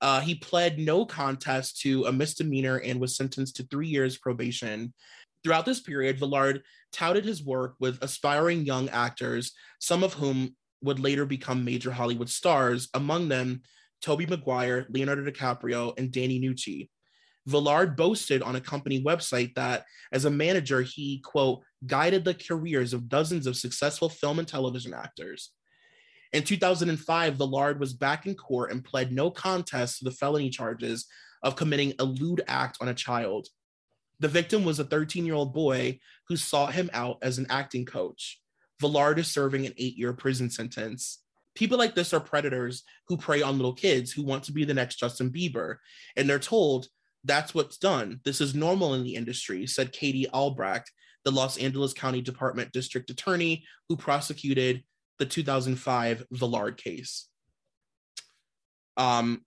Uh, he pled no contest to a misdemeanor and was sentenced to three years probation. Throughout this period, Villard touted his work with aspiring young actors, some of whom would later become major Hollywood stars, among them Tobey Maguire, Leonardo DiCaprio, and Danny Nucci. Villard boasted on a company website that as a manager, he, quote, guided the careers of dozens of successful film and television actors. In 2005, Villard was back in court and pled no contest to the felony charges of committing a lewd act on a child. The victim was a 13 year old boy who sought him out as an acting coach. Villard is serving an eight year prison sentence. People like this are predators who prey on little kids who want to be the next Justin Bieber. And they're told that's what's done. This is normal in the industry, said Katie Albrecht, the Los Angeles County Department District Attorney who prosecuted the 2005 Villard case. Um,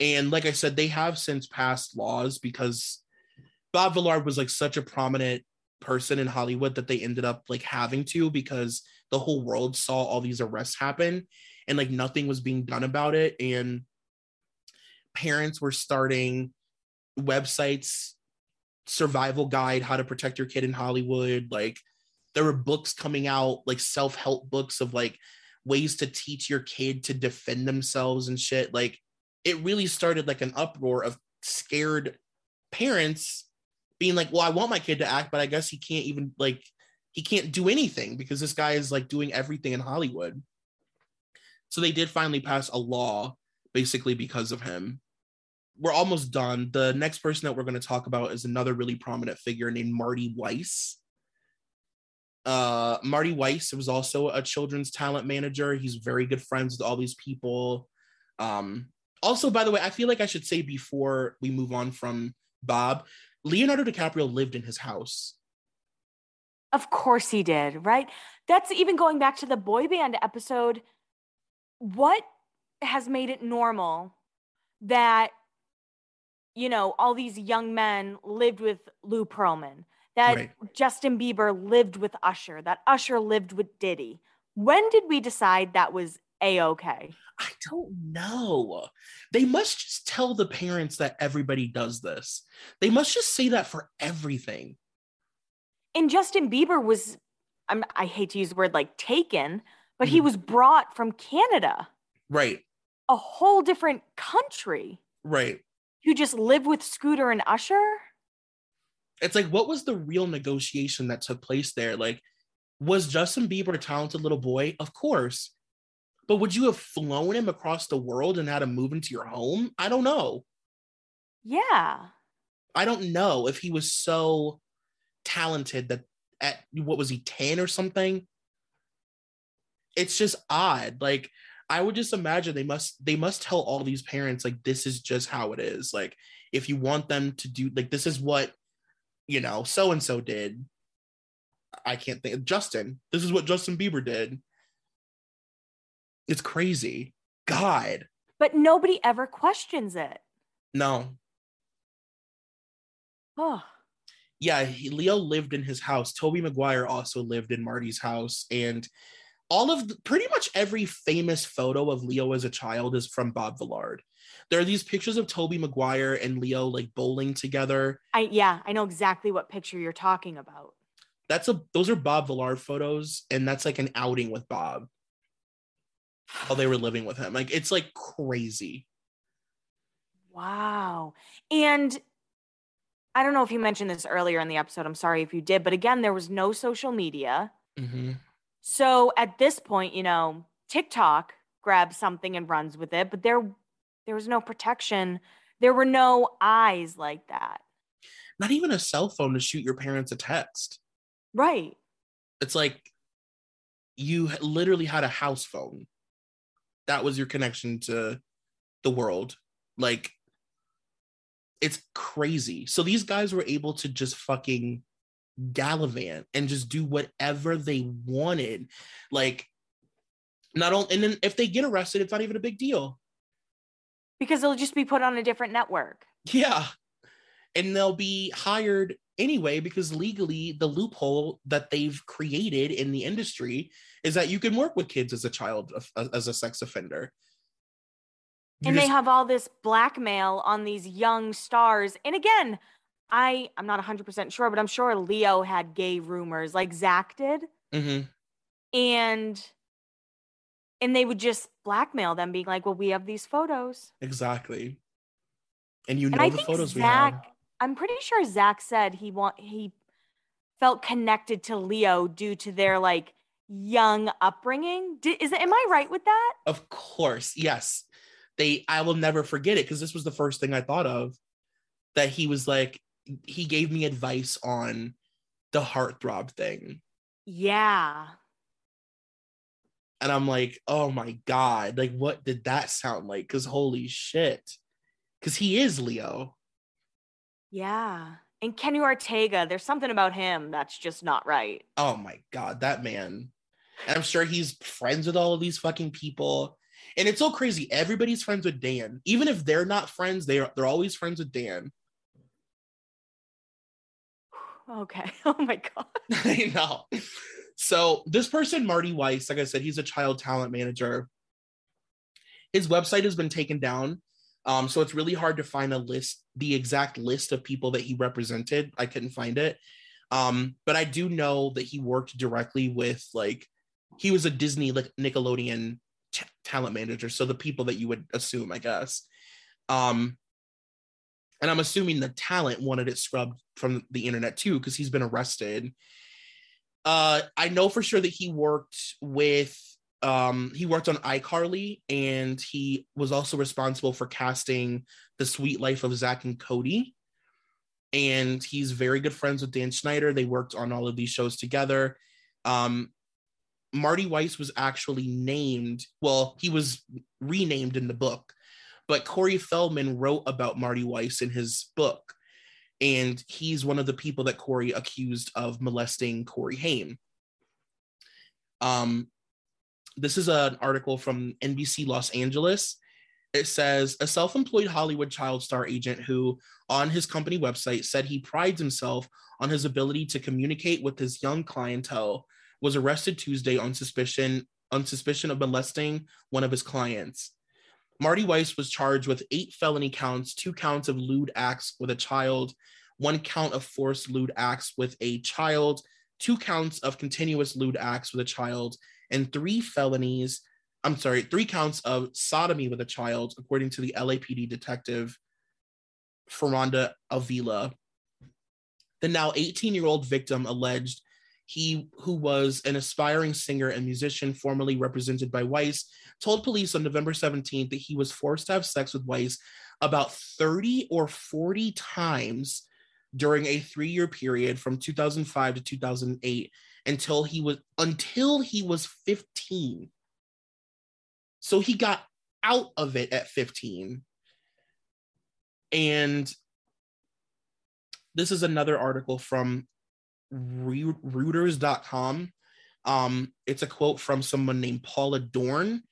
and like I said, they have since passed laws because Bob Villard was like such a prominent person in Hollywood that they ended up like having to because the whole world saw all these arrests happen and like nothing was being done about it. And parents were starting websites, survival guide, how to protect your kid in Hollywood. Like there were books coming out, like self help books of like ways to teach your kid to defend themselves and shit. Like it really started like an uproar of scared parents being like, well, I want my kid to act, but I guess he can't even like he can't do anything because this guy is like doing everything in Hollywood. So they did finally pass a law basically because of him. We're almost done. The next person that we're going to talk about is another really prominent figure named Marty Weiss. Uh, Marty Weiss was also a children's talent manager. He's very good friends with all these people. Um, also, by the way, I feel like I should say before we move on from Bob, Leonardo DiCaprio lived in his house. Of course he did, right? That's even going back to the boy band episode. What has made it normal that, you know, all these young men lived with Lou Pearlman, that right. Justin Bieber lived with Usher, that Usher lived with Diddy? When did we decide that was a okay? I don't know. They must just tell the parents that everybody does this. They must just say that for everything. And Justin Bieber was, I'm, I hate to use the word like taken, but mm-hmm. he was brought from Canada. Right. A whole different country. Right. You just live with Scooter and Usher? It's like, what was the real negotiation that took place there? Like, was Justin Bieber a talented little boy? Of course. But would you have flown him across the world and had him move into your home? I don't know. Yeah. I don't know if he was so talented that at what was he 10 or something? It's just odd. Like I would just imagine they must they must tell all these parents like this is just how it is. Like if you want them to do like this is what you know so and so did. I can't think Justin. This is what Justin Bieber did. It's crazy. God. But nobody ever questions it. No. Oh. Yeah, he, Leo lived in his house. Tobey Maguire also lived in Marty's house. And all of the, pretty much every famous photo of Leo as a child is from Bob Villard. There are these pictures of Tobey Maguire and Leo like bowling together. I yeah, I know exactly what picture you're talking about. That's a those are Bob Villard photos, and that's like an outing with Bob while they were living with him. Like it's like crazy. Wow. And I don't know if you mentioned this earlier in the episode. I'm sorry if you did, but again, there was no social media. Mm-hmm. So at this point, you know, TikTok grabs something and runs with it, but there there was no protection. There were no eyes like that. Not even a cell phone to shoot your parents a text. Right. It's like you literally had a house phone that was your connection to the world. Like, it's crazy. So these guys were able to just fucking gallivant and just do whatever they wanted. Like, not only, and then if they get arrested, it's not even a big deal. Because they'll just be put on a different network. Yeah. And they'll be hired anyway because legally the loophole that they've created in the industry is that you can work with kids as a child as a sex offender. You and just, they have all this blackmail on these young stars. And again i i'm not 100% sure but i'm sure leo had gay rumors like zach did. Mm-hmm. and and they would just blackmail them being like well we have these photos. Exactly. And you know and the photos zach, we have I'm pretty sure Zach said he want he felt connected to Leo due to their like young upbringing. Did, is it? Am I right with that? Of course, yes. They. I will never forget it because this was the first thing I thought of. That he was like, he gave me advice on the heartthrob thing. Yeah. And I'm like, oh my God, like what did that sound like? Because holy shit. Because he is Leo. Yeah. And Kenny Ortega, there's something about him that's just not right. Oh my God, that man. And I'm sure he's friends with all of these fucking people. And it's so crazy. Everybody's friends with Dan. Even if they're not friends, they are they're always friends with Dan. Okay. Oh my God. I know. So this person, Marty Weiss, like I said, he's a child talent manager. His website has been taken down. Um, so it's really hard to find a list, the exact list of people that he represented. I couldn't find it. Um, but I do know that he worked directly with like he was a Disney like Nickelodeon t- talent manager. So the people that you would assume, I guess. Um, and I'm assuming the talent wanted it scrubbed from the internet too, because he's been arrested. Uh, I know for sure that he worked with um he worked on iCarly and he was also responsible for casting The Suite Life of Zack and Cody. And he's very good friends with Dan Schneider. They worked on all of these shows together. Um, Marty Weiss was actually named, well, he was renamed in the book, but Corey Feldman wrote about Marty Weiss in his book. And he's one of the people that Corey accused of molesting Corey Haim. Um, this is an article from NBC Los Angeles. It says a self employed Hollywood child star agent who, on his company website, said he prides himself on his ability to communicate with his young clientele was arrested Tuesday on suspicion on suspicion of molesting one of his clients. Marty Weiss was charged with eight felony counts, two counts of lewd acts with a child, one count of forced lewd acts with a child, two counts of continuous lewd acts with a child, and three felonies. I'm sorry, three counts of sodomy with a child, according to the LAPD detective Fermanda Avila. The now 18 year old victim alleged he, who was an aspiring singer and musician formerly represented by Weiss, told police on November 17th that he was forced to have sex with Weiss about 30 or 40 times during a three year period from 2005 to 2008 until he was until he was 15 so he got out of it at 15 and this is another article from reuters.com um, it's a quote from someone named paula dorn.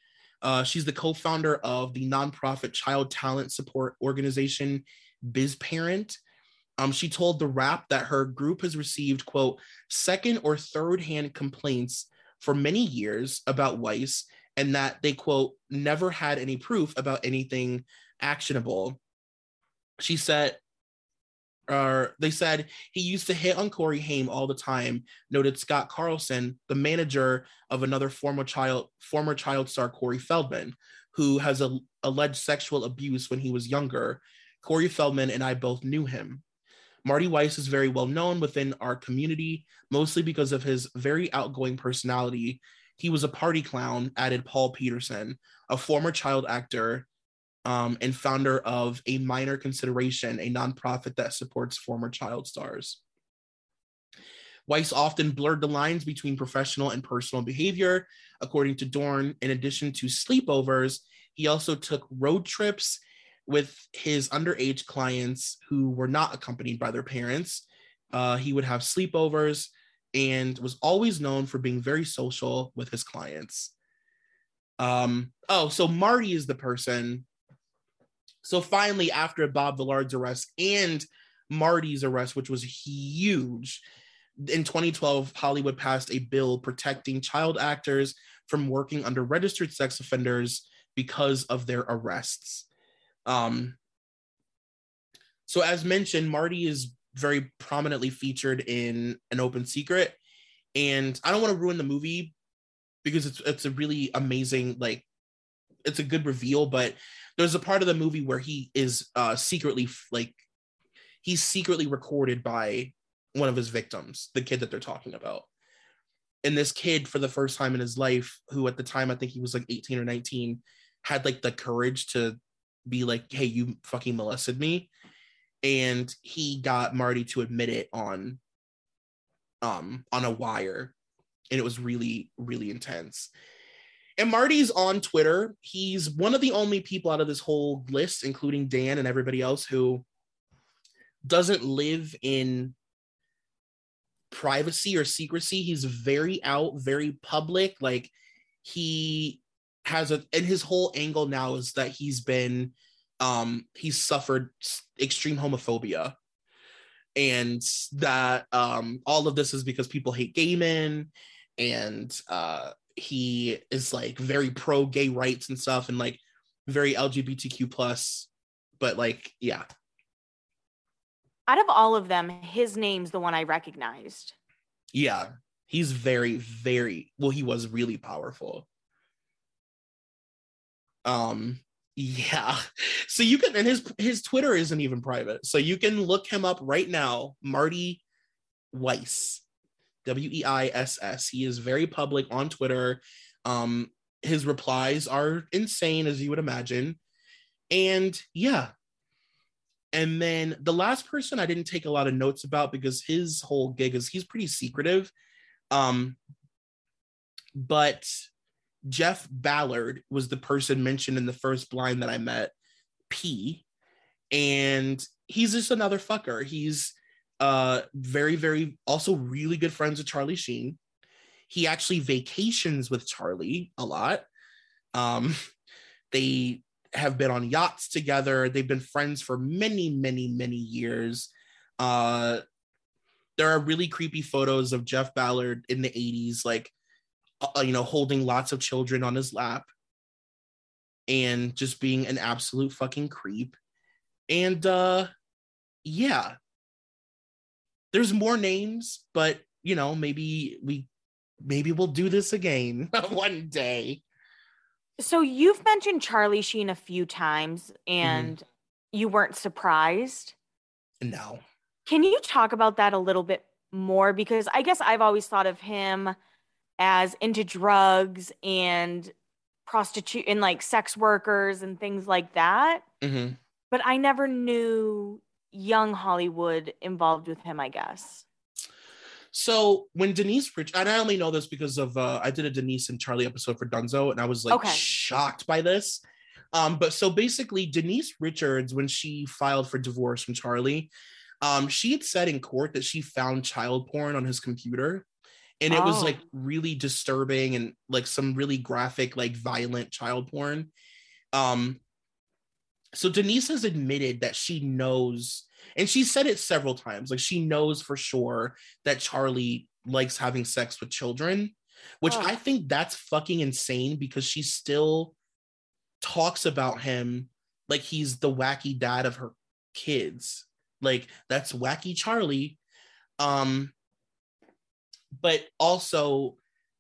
Uh, she's the co-founder of the nonprofit child talent support organization BizParentz um, she told the Wrap that her group has received, quote, second or third hand complaints for many years about Weiss and that they, quote, never had any proof about anything actionable. She said, or they said he used to hit on Corey Haim all the time, noted Scott Carlson, the manager of another former child, former child star Corey Feldman, who has a, alleged sexual abuse when he was younger. Corey Feldman and I both knew him. Marty Weiss is very well known within our community, mostly because of his very outgoing personality. He was a party clown, added Paul Peterson, a former child actor um, and founder of A Minor Consideration, a nonprofit that supports former child stars. Weiss often blurred the lines between professional and personal behavior. According to Dorn, in addition to sleepovers, he also took road trips with his underage clients who were not accompanied by their parents. Uh, he would have sleepovers and was always known for being very social with his clients. Um, oh, so Marty is the person. So finally, after Bob Villard's arrest and Marty's arrest, which was huge, in 2012, Hollywood passed a bill protecting child actors from working under registered sex offenders because of their arrests. Um, so, as mentioned, Marty is very prominently featured in An Open Secret, and I don't want to ruin the movie because it's it's a really amazing like it's a good reveal, but there's a part of the movie where he is uh, secretly like he's secretly recorded by one of his victims, the kid that they're talking about. And this kid, for the first time in his life, who at the time I think he was like 18 or 19, had like the courage to be like, hey, you fucking molested me. and he got Marty to admit it on um on a wire and it was really really intense. And Marty's on Twitter. He's one of the only people out of this whole list including Dan and everybody else who doesn't live in privacy or secrecy. He's very out, very public. Like he has a and his whole angle now is that he's been um he's suffered extreme homophobia. And that um all of this is because people hate gay men and uh he is like very pro gay rights and stuff and like very lgbtq plus but like yeah. Out of all of them, his name's the one I recognized. yeah. He's very very well he was really powerful um yeah. So you can and his his twitter isn't even private. So you can look him up right now marty weiss w-e-i-s-s he is very public on twitter. Um his replies are insane as you would imagine. And yeah. And then the last person i didn't take a lot of notes about because his whole gig is he's pretty secretive. Um but Jeff Ballard was the person mentioned in the first blind that I met, P. And he's just another fucker. He's uh very, very also really good friends with Charlie Sheen. He actually vacations with Charlie a lot. Um, they have been on yachts together. They've been friends for many, many, many years. Uh there are really creepy photos of Jeff Ballard in the 80s, like uh, you know, holding lots of children on his lap and just being an absolute fucking creep. And uh yeah. There's more names, but you know, maybe we maybe we'll do this again one day. So you've mentioned Charlie Sheen a few times and you weren't surprised. No. Can you talk about that a little bit more? Because I guess I've always thought of him as into drugs and prostitute and like sex workers and things like that. hmm But I never knew young Hollywood involved with him, I guess. So when Denise Rich, and I only know this because of uh, I did a Denise and Charlie episode for Dunzo, and I was like Okay. shocked by this. Um, but so basically, Denise Richards, when she filed for divorce from Charlie, um, she had said in court that she found child porn on his computer, and it was Oh. like really disturbing and like some really graphic, like violent child porn. Um, so Denise has admitted that she knows, and she said it several times, like she knows for sure that Charlie likes having sex with children, which Ugh. I think that's fucking insane because she still talks about him like he's the wacky dad of her kids. Like that's wacky Charlie. Um but also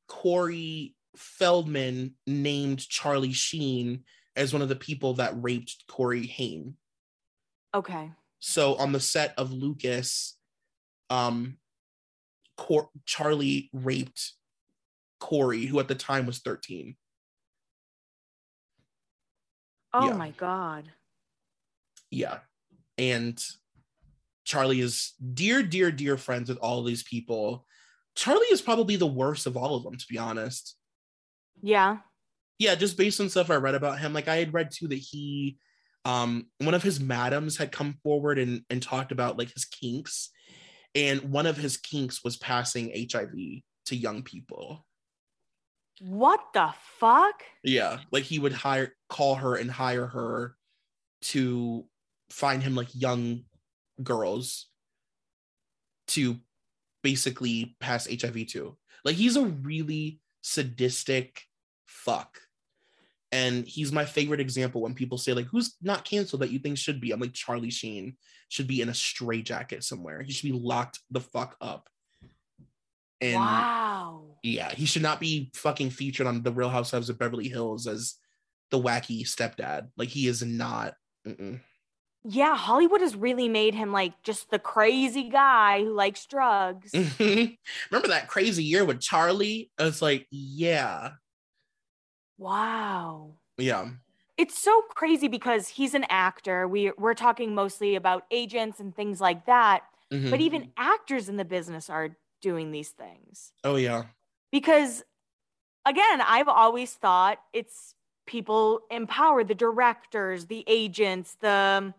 Corey Feldman named Charlie Sheen as one of the people that raped Corey Haim. Okay. So on the set of Lucas, um, Cor- Charlie raped Corey, who at the time was 13. Oh Yeah. my God. Yeah. And Charlie is dear, dear, dear friends with all these people. Charlie is probably the worst of all of them, to be honest. Yeah. Yeah, just based on stuff I read about him. Like I had read too that he um one of his madams had come forward and, and talked about like his kinks. And one of his kinks was passing HIV to young people. What the fuck? Yeah, like he would hire call her and hire her to find him like young girls to basically pass HIV to. Like he's a really sadistic fuck. And he's my favorite example when people say like who's not canceled that you think should be? I'm like Charlie Sheen should be in a straitjacket somewhere. He should be locked the fuck up. And wow. yeah, he should not be fucking featured on the Real Housewives of Beverly Hills as the wacky stepdad. Like he is not. mm-mm. Yeah, Hollywood has really made him like just the crazy guy who likes drugs. Remember that crazy year with Charlie? It's like, yeah, Wow. yeah. it's so crazy because he's an actor. We we're talking mostly about agents and things like that. Mhm. But even actors in the business are doing these things. oh yeah, Because again, I've always thought it's people empower the directors, the agents, the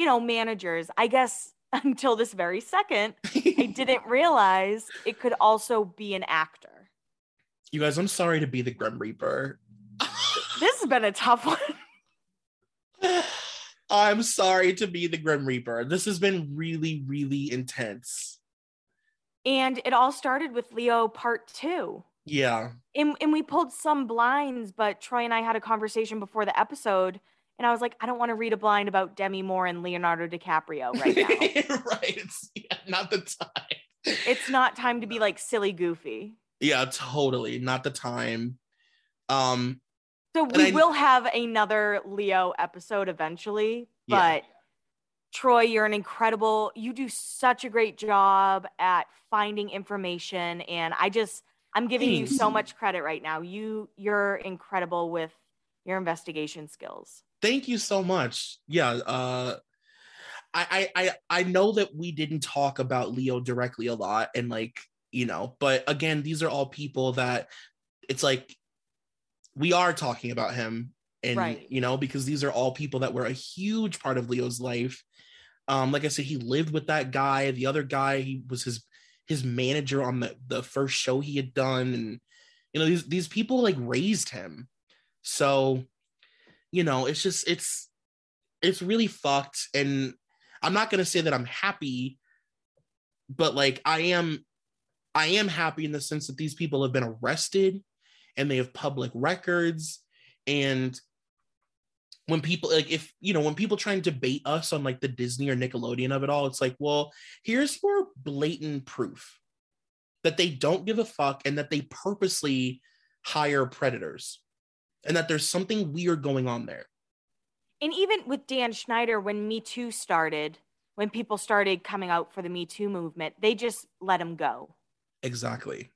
you know, managers. I guess until this very second, I didn't realize it could also be an actor. you guys, I'm sorry to be the Grim Reaper. This has been a tough one. I'm sorry to be the Grim Reaper. This has been really, really intense. And it all started with Leo part two. Yeah. And, and we pulled some blinds, but Troy and I had a conversation before the episode. And I was like, I don't want to read a blind about Demi Moore and Leonardo DiCaprio right now. right. It's yeah, not the time. it's not time to be like silly goofy. Yeah, totally. Not the time. Um, So we I- will have another Leo episode eventually, Yeah. but Troy, you're an incredible, you do such a great job at finding information. And I just, I'm giving you so much credit right now. You, you're incredible with your investigation skills. Thank you so much. Yeah. Uh I, I I I know that we didn't talk about Leo directly a lot and like, you know, but again, these are all people that it's like we are talking about him and Right. you know, because these are all people that were a huge part of Leo's life. Um, like I said, he lived with that guy. The other guy, he was his his manager on the the first show he had done, and you know these these people like raised him. So, you know, it's just it's it's really fucked, and I'm not gonna say that I'm happy, but like I am, I am happy in the sense that these people have been arrested, and they have public records, and when people like if you know when people try and debate us on like the disney or nickelodeon of it all it's like well here's your blatant proof that they don't give a fuck and that they purposely hire predators and that there's something weird going on there And even with Dan Schneider, when Me Too started, when people started coming out for the Me Too movement, they just let him go. exactly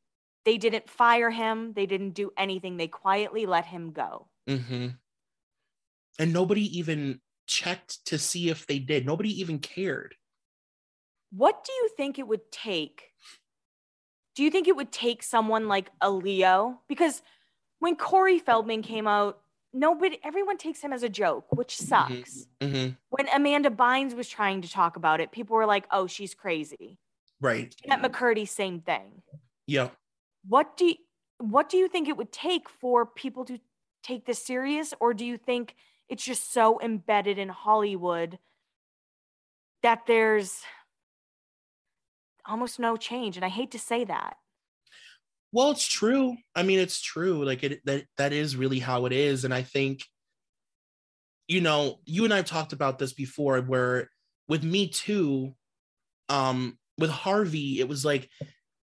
They didn't fire him, they didn't do anything. They quietly let him go. hmm and nobody even checked to see if they did nobody even cared What do you think it would take? Do you think it would take someone like a Leo? Because when Corey Feldman came out, nobody, everyone takes him as a joke, which sucks. hmm When Amanda Bynes was trying to talk about it, people were like, "Oh, she's crazy." right At McCurdy, same thing. yeah What do you, what do you think it would take for people to take this serious, or do you think it's just so embedded in Hollywood that there's almost no change? And I hate to say that. Well, it's true. I mean, it's true. Like it that that is really how it is. And I think, you know, you and I have talked about this before, where with me too, um, with Harvey, it was like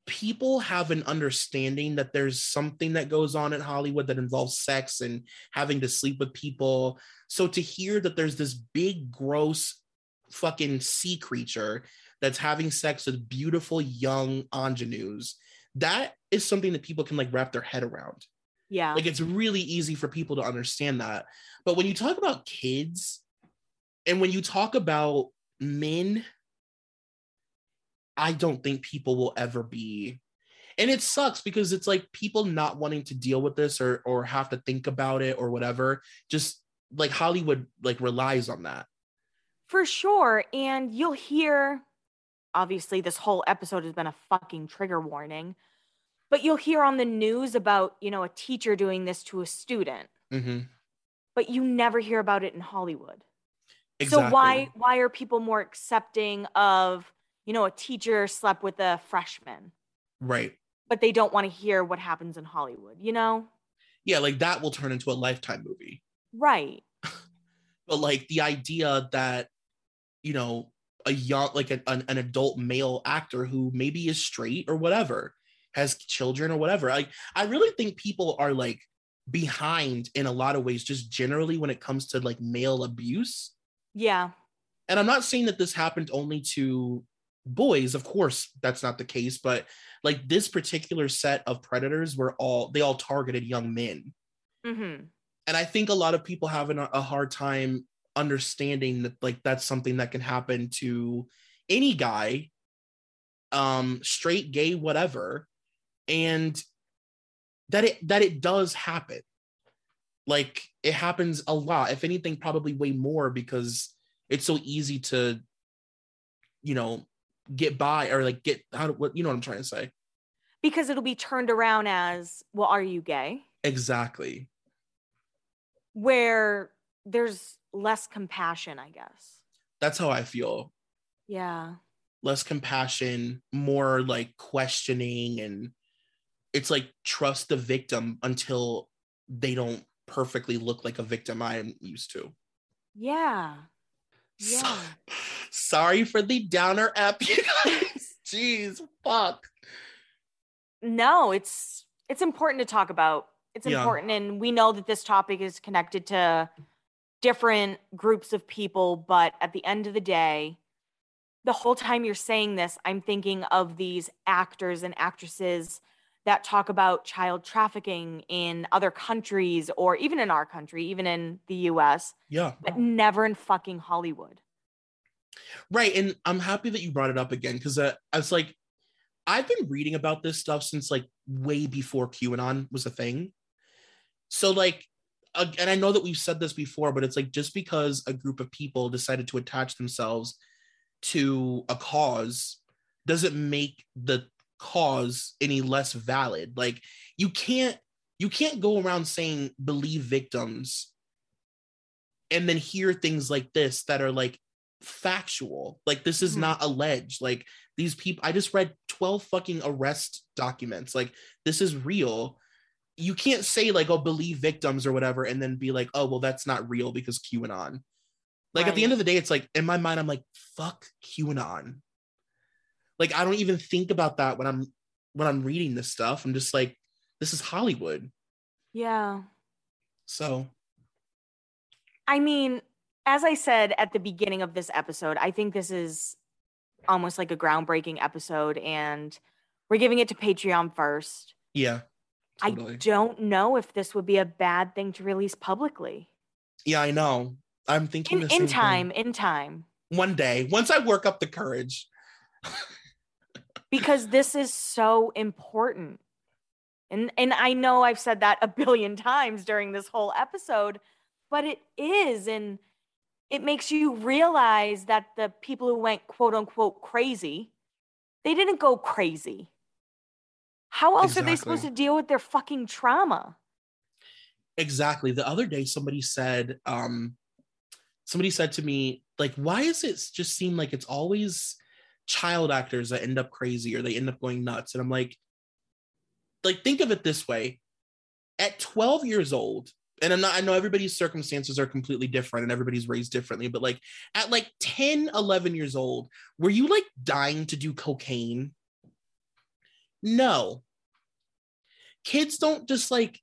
people have an understanding that there's something that goes on in Hollywood that involves sex and having to sleep with people. So to hear that there's this big, gross fucking sea creature that's having sex with beautiful young ingenues, that is something that people can like wrap their head around. Yeah. Like it's really easy for people to understand that. But when you talk about kids and when you talk about men, I don't think people will ever be. And it sucks because it's like people not wanting to deal with this or or have to think about it or whatever. Just like Hollywood like relies on that. For sure. And you'll hear, obviously, this whole episode has been a fucking trigger warning, but you'll hear on the news about, you know, a teacher doing this to a student, hmm but you never hear about it in Hollywood. Exactly. So why why are people more accepting of, you know, a teacher slept with a freshman, Right. but they don't want to hear what happens in Hollywood, you know? Yeah, like that will turn into a lifetime movie. Right. but like the idea that you know a young like an, an, an adult male actor who maybe is straight or whatever has children or whatever like i really think people are like behind in a lot of ways just generally when it comes to like male abuse Yeah. and i'm not saying that this happened only to boys of course that's not the case but like this particular set of predators were all they all targeted young men Mm-hmm. and I think a lot of people having an, a hard time understanding that like that's something that can happen to any guy, um, straight, gay, whatever, and that it that it does happen. Like it happens a lot. If anything, probably way more because it's so easy to, you know, get by or like get how what you know what I'm trying to say. Because it'll be turned around as, well, are you gay? Exactly. Where there's less compassion, I guess. That's how I feel. Yeah. Less compassion, more like questioning and it's like trust the victim until they don't perfectly look like a victim I am used to. Yeah. So- Yeah. sorry for the downer app, you guys. Jeez, fuck. no it's it's important to talk about it's Yeah. important and we know that this topic is connected to different groups of people but at the end of the day the whole time you're saying this i'm thinking of these actors and actresses that talk about child trafficking in other countries or even in our country even in the us Yeah. but never in fucking hollywood Right. And I'm happy that you brought it up again because uh, I was like, I've been reading about this stuff since like way before QAnon was a thing. So, like, and I know that we've said this before, but it's like just because a group of people decided to attach themselves to a cause doesn't make the cause any less valid. Like, you can't you can't go around saying believe victims and then hear things like this that are like factual. Like this is Mhm. not alleged. Like these people I just read 12 fucking arrest documents. Like this is real. You can't say like oh believe victims or whatever and then be like oh well that's not real because QAnon. Like at the end of the day it's like in my mind I'm like fuck QAnon. Like I don't even think about that when I'm when I'm reading this stuff. I'm just like this is Hollywood. yeah So I mean, as I said at the beginning of this episode, I think this is almost like a groundbreaking episode, and we're giving it to Patreon first. yeah. Totally. I don't know if this would be a bad thing to release publicly. yeah, I know. I'm thinking In, in same thing. time, in time, one day once i work up the courage because this is so important. And and I know I've said that a billion times during this whole episode, but it is and it makes you realize that the people who went quote unquote crazy, they didn't go crazy. How else are they supposed to deal with their fucking trauma? exactly the other day somebody said um somebody said to me like why does it just seem like it's always child actors that end up crazy or they end up going nuts and i'm like like think of it this way at 12 years old and I'm not, I know everybody's circumstances are completely different and everybody's raised differently, but like at like 10, 11 years old, were you like dying to do cocaine? No. Kids don't just like,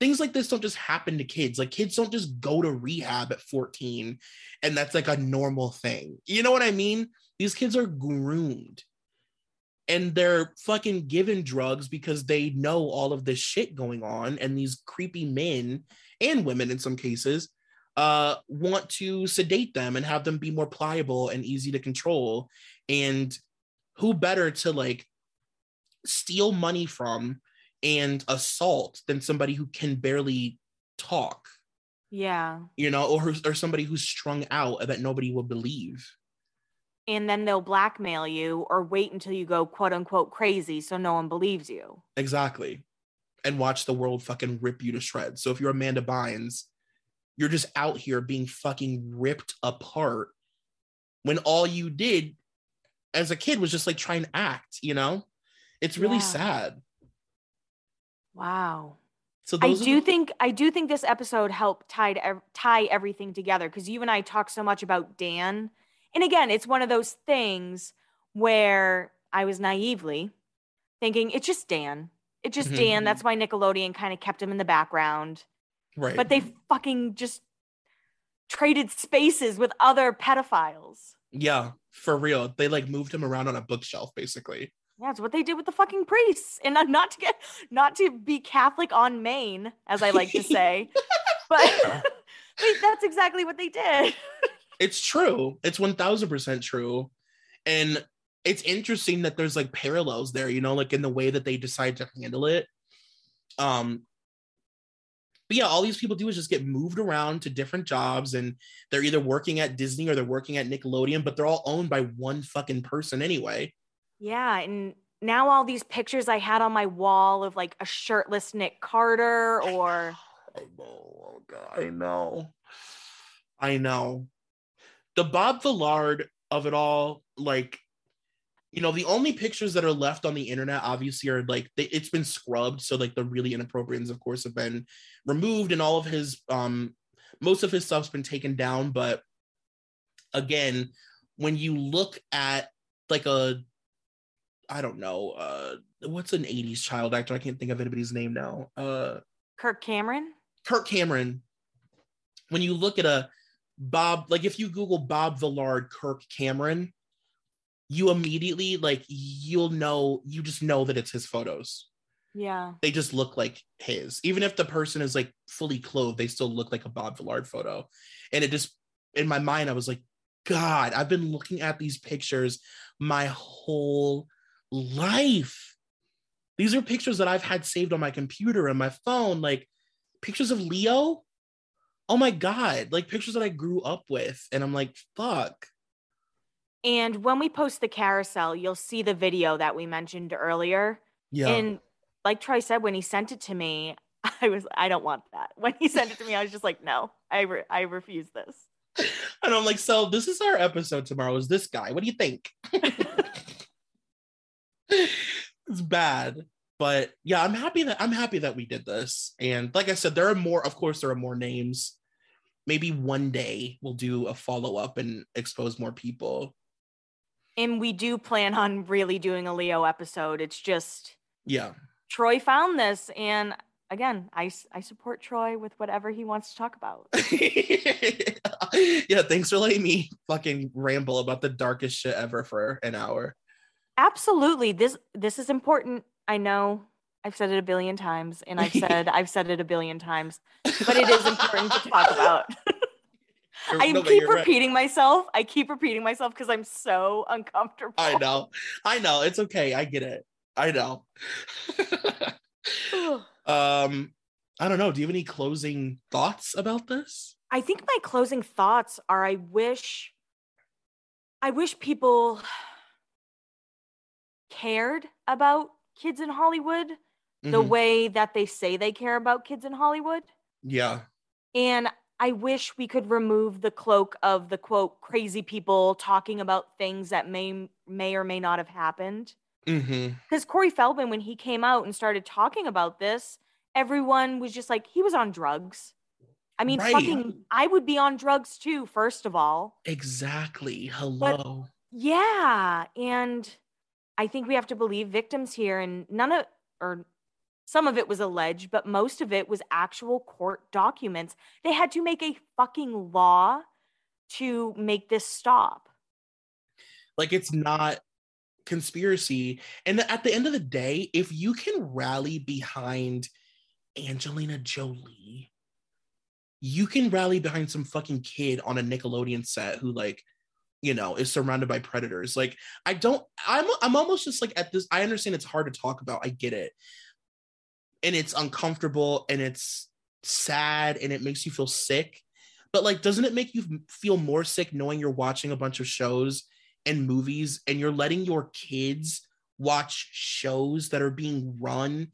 things like this don't just happen to kids. Like kids don't just go to rehab at 14 and that's like a normal thing. You know what I mean? These kids are groomed and they're fucking given drugs because they know all of this shit going on and these creepy men and women in some cases uh want to sedate them and have them be more pliable and easy to control and who better to like steal money from and assault than somebody who can barely talk Yeah. you know or or somebody who's strung out that nobody will believe And then they'll blackmail you or wait until you go quote unquote crazy so no one believes you. Exactly. And watch the world fucking rip you to shreds. So if you're Amanda Bynes, you're just out here being fucking ripped apart when all you did as a kid was just like try and act, you know? It's really Yeah. sad. Wow. So I do the- think I do think this episode helped tied ev- tie everything together because you and I talk so much about Dan, and again, it's one of those things where I was naively thinking it's just Dan, it's just Mhm. Dan. That's why Nickelodeon kind of kept him in the background, right. but they fucking just traded spaces with other pedophiles. yeah, for real. They like moved him around on a bookshelf basically. Yeah, it's what they did with the fucking priests, and not- not to get not to be Catholic on Maine, as I like to say, but wait, that's exactly what they did. it's true. It's 1000% true. And it's interesting that there's like parallels there, you know, like in the way that they decide to handle it. Um, but yeah, all these people do is just get moved around to different jobs and they're either working at Disney or they're working at Nickelodeon, but they're all owned by one fucking person anyway. Yeah. And now all these pictures I had on my wall of like a shirtless Nick Carter or. I know. I know. I know. The Bob Villard of it all, like, you know, the only pictures that are left on the internet obviously are like they, it's been scrubbed, so like the really inappropriate ones, of course, have been removed, and all of his um most of his stuff's been taken down. But again, when you look at like a I don't know, uh what's an 80s child actor? I can't think of anybody's name now. Uh Kirk Cameron? Kirk Cameron. When you look at a Bob, like if you Google Bob Villard Kirk Cameron, you immediately like you'll know you just know that it's his photos yeah they just look like his even if the person is like fully clothed they still look like a bob villard photo and it just in my mind i was like god i've been looking at these pictures my whole life these are pictures that i've had saved on my computer and my phone like pictures of leo oh my god like pictures that i grew up with and i'm like fuck and when we post the carousel, you'll see the video that we mentioned earlier. Yeah. And like Troy said, when he sent it to me, I was, I don't want that. When he sent it to me, I was just like, no, I, re- I refuse this. And I'm like, so this is our episode tomorrow. Is this guy? What do you think? it's bad. But yeah, I'm happy that I'm happy that we did this. And like I said, there are more, of course, there are more names. Maybe one day we'll do a follow-up and expose more people and we do plan on really doing a Leo episode. It's just yeah. Troy found this and again, I I support Troy with whatever he wants to talk about. yeah, thanks for letting me fucking ramble about the darkest shit ever for an hour. Absolutely. This this is important. I know I've said it a billion times and I've said I've said it a billion times, but it is important to talk about. I no, keep repeating right. myself. I keep repeating myself because I'm so uncomfortable. I know. I know. It's okay. I get it. I know. um, I don't know. Do you have any closing thoughts about this? I think my closing thoughts are I wish I wish people cared about kids in Hollywood mm-hmm. the way that they say they care about kids in Hollywood. Yeah. And I wish we could remove the cloak of the quote crazy people talking about things that may may or may not have happened. Because mm-hmm. Corey Feldman, when he came out and started talking about this, everyone was just like, he was on drugs. I mean, right. fucking, I would be on drugs too. First of all, exactly. Hello. But, yeah, and I think we have to believe victims here, and none of or some of it was alleged, but most of it was actual court documents. They had to make a fucking law to make this stop. Like it's not conspiracy. And at the end of the day, if you can rally behind Angelina Jolie, you can rally behind some fucking kid on a Nickelodeon set who like you know is surrounded by predators like i don't i'm i'm almost just like at this i understand it's hard to talk about i get it and it's uncomfortable and it's sad and it makes you feel sick. But like, doesn't it make you feel more sick knowing you're watching a bunch of shows and movies and you're letting your kids watch shows that are being run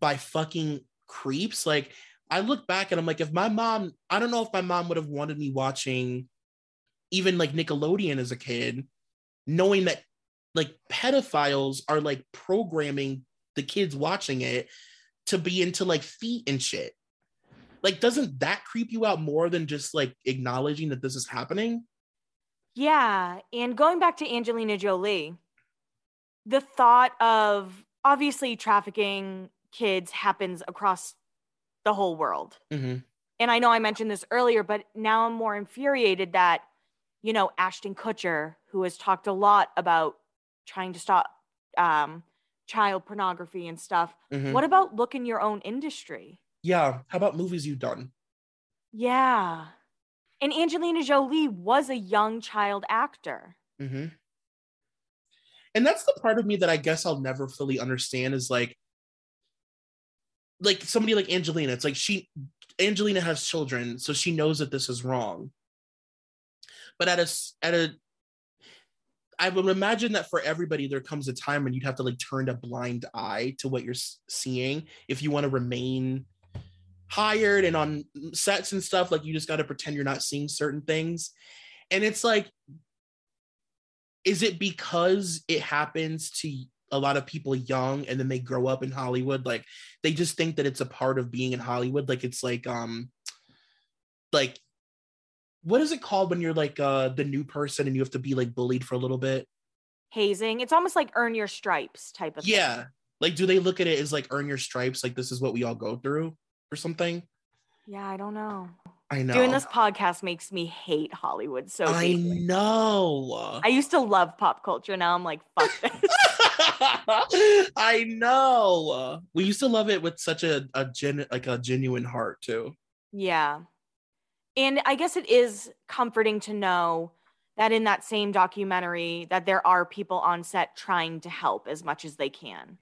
by fucking creeps? Like, I look back and I'm like, if my mom, I don't know if my mom would have wanted me watching even like Nickelodeon as a kid, knowing that like pedophiles are like programming the kids watching it to be into like feet and shit. Like, doesn't that creep you out more than just like acknowledging that this is happening? Yeah. And going back to Angelina Jolie, the thought of obviously trafficking kids happens across the whole world. Mm-hmm. And I know I mentioned this earlier, but now I'm more infuriated that, you know, Ashton Kutcher, who has talked a lot about trying to stop um, child pornography and stuff. Mm-hmm. What about look in your own industry? Yeah. How about movies you've done? Yeah. And Angelina Jolie was a young child actor. Mm-hmm. And that's the part of me that I guess I'll never fully understand is like, like somebody like Angelina. It's like she, Angelina has children, so she knows that this is wrong. But at a at a, I would imagine that for everybody there comes a time when you'd have to like turn a blind eye to what you're seeing. If you want to remain hired and on sets and stuff. Like you just got to pretend you're not seeing certain things, and it's like is it because it happens to a lot of people young and then they grow up in Hollywood? Like they just think that it's a part of being in Hollywood. Like it's like um like what is it called when you're like uh the new person and you have to be like bullied for a little bit hazing it's almost like earn your stripes type of yeah thing. like do they look at it as like earn your stripes like this is what we all go through or something yeah i don't know I know. Doing this podcast makes me hate Hollywood so I deeply. know. I used to love pop culture. Now I'm like, fuck this. I know. We used to love it with such a, a gen like a genuine heart too. Yeah. And I guess it is comforting to know that in that same documentary that there are people on set trying to help as much as they can.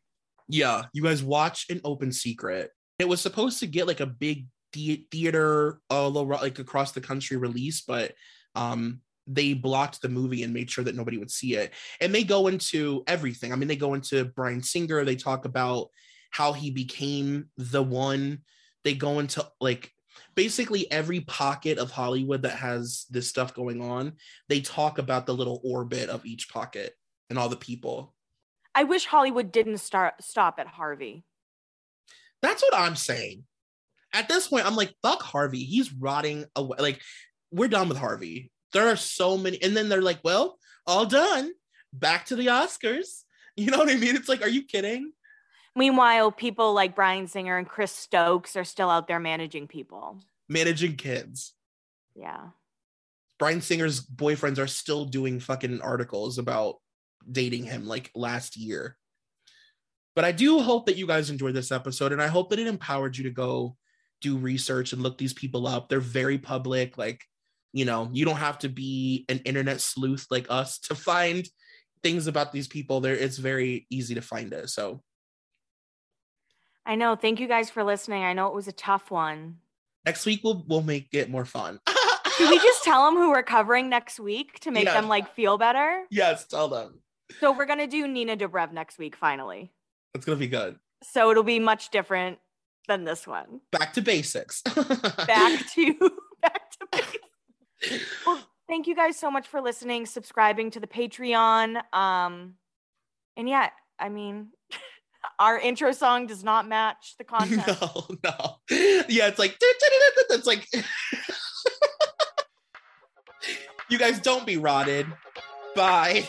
Yeah, you guys watch an open secret. It was supposed to get like a big the- theater all over like across the country release, but um they blocked the movie and made sure that nobody would see it. And they go into everything. I mean, they go into Bryan Singer, they talk about how he became the one. They go into like basically every pocket of Hollywood that has this stuff going on. They talk about the little orbit of each pocket and all the people. I wish Hollywood didn't start stop at Harvey. That's what I'm saying. At this point, I'm like, fuck Harvey. He's rotting away. Like, we're done with Harvey. There are so many. And then they're like, well, all done. Back to the Oscars. You know what I mean? It's like, are you kidding? Meanwhile, people like Bryan Singer and Chris Stokes are still out there managing people. Managing kids. Yeah. Bryan Singer's boyfriends are still doing fucking articles about dating him like last year. But I do hope that you guys enjoyed this episode and I hope that it empowered you to go do research and look these people up. They're very public. Like, you know, you don't have to be an internet sleuth like us to find things about these people. There, it's very easy to find it. So I know. Thank you guys for listening. I know it was a tough one. next week we'll we'll make it more fun. Should we just tell them who we're covering next week to make Yeah. them like feel better? yes, tell them. So we're gonna do Nina Dobrev next week, finally. It's gonna be good. So it'll be much different than this one. Back to basics. Back to back to base. Well, thank you guys so much for listening, subscribing to the Patreon. Um, and yeah, I mean, our intro song does not match the content. No, no. Yeah, it's like it's like you guys don't be rotted. Bye.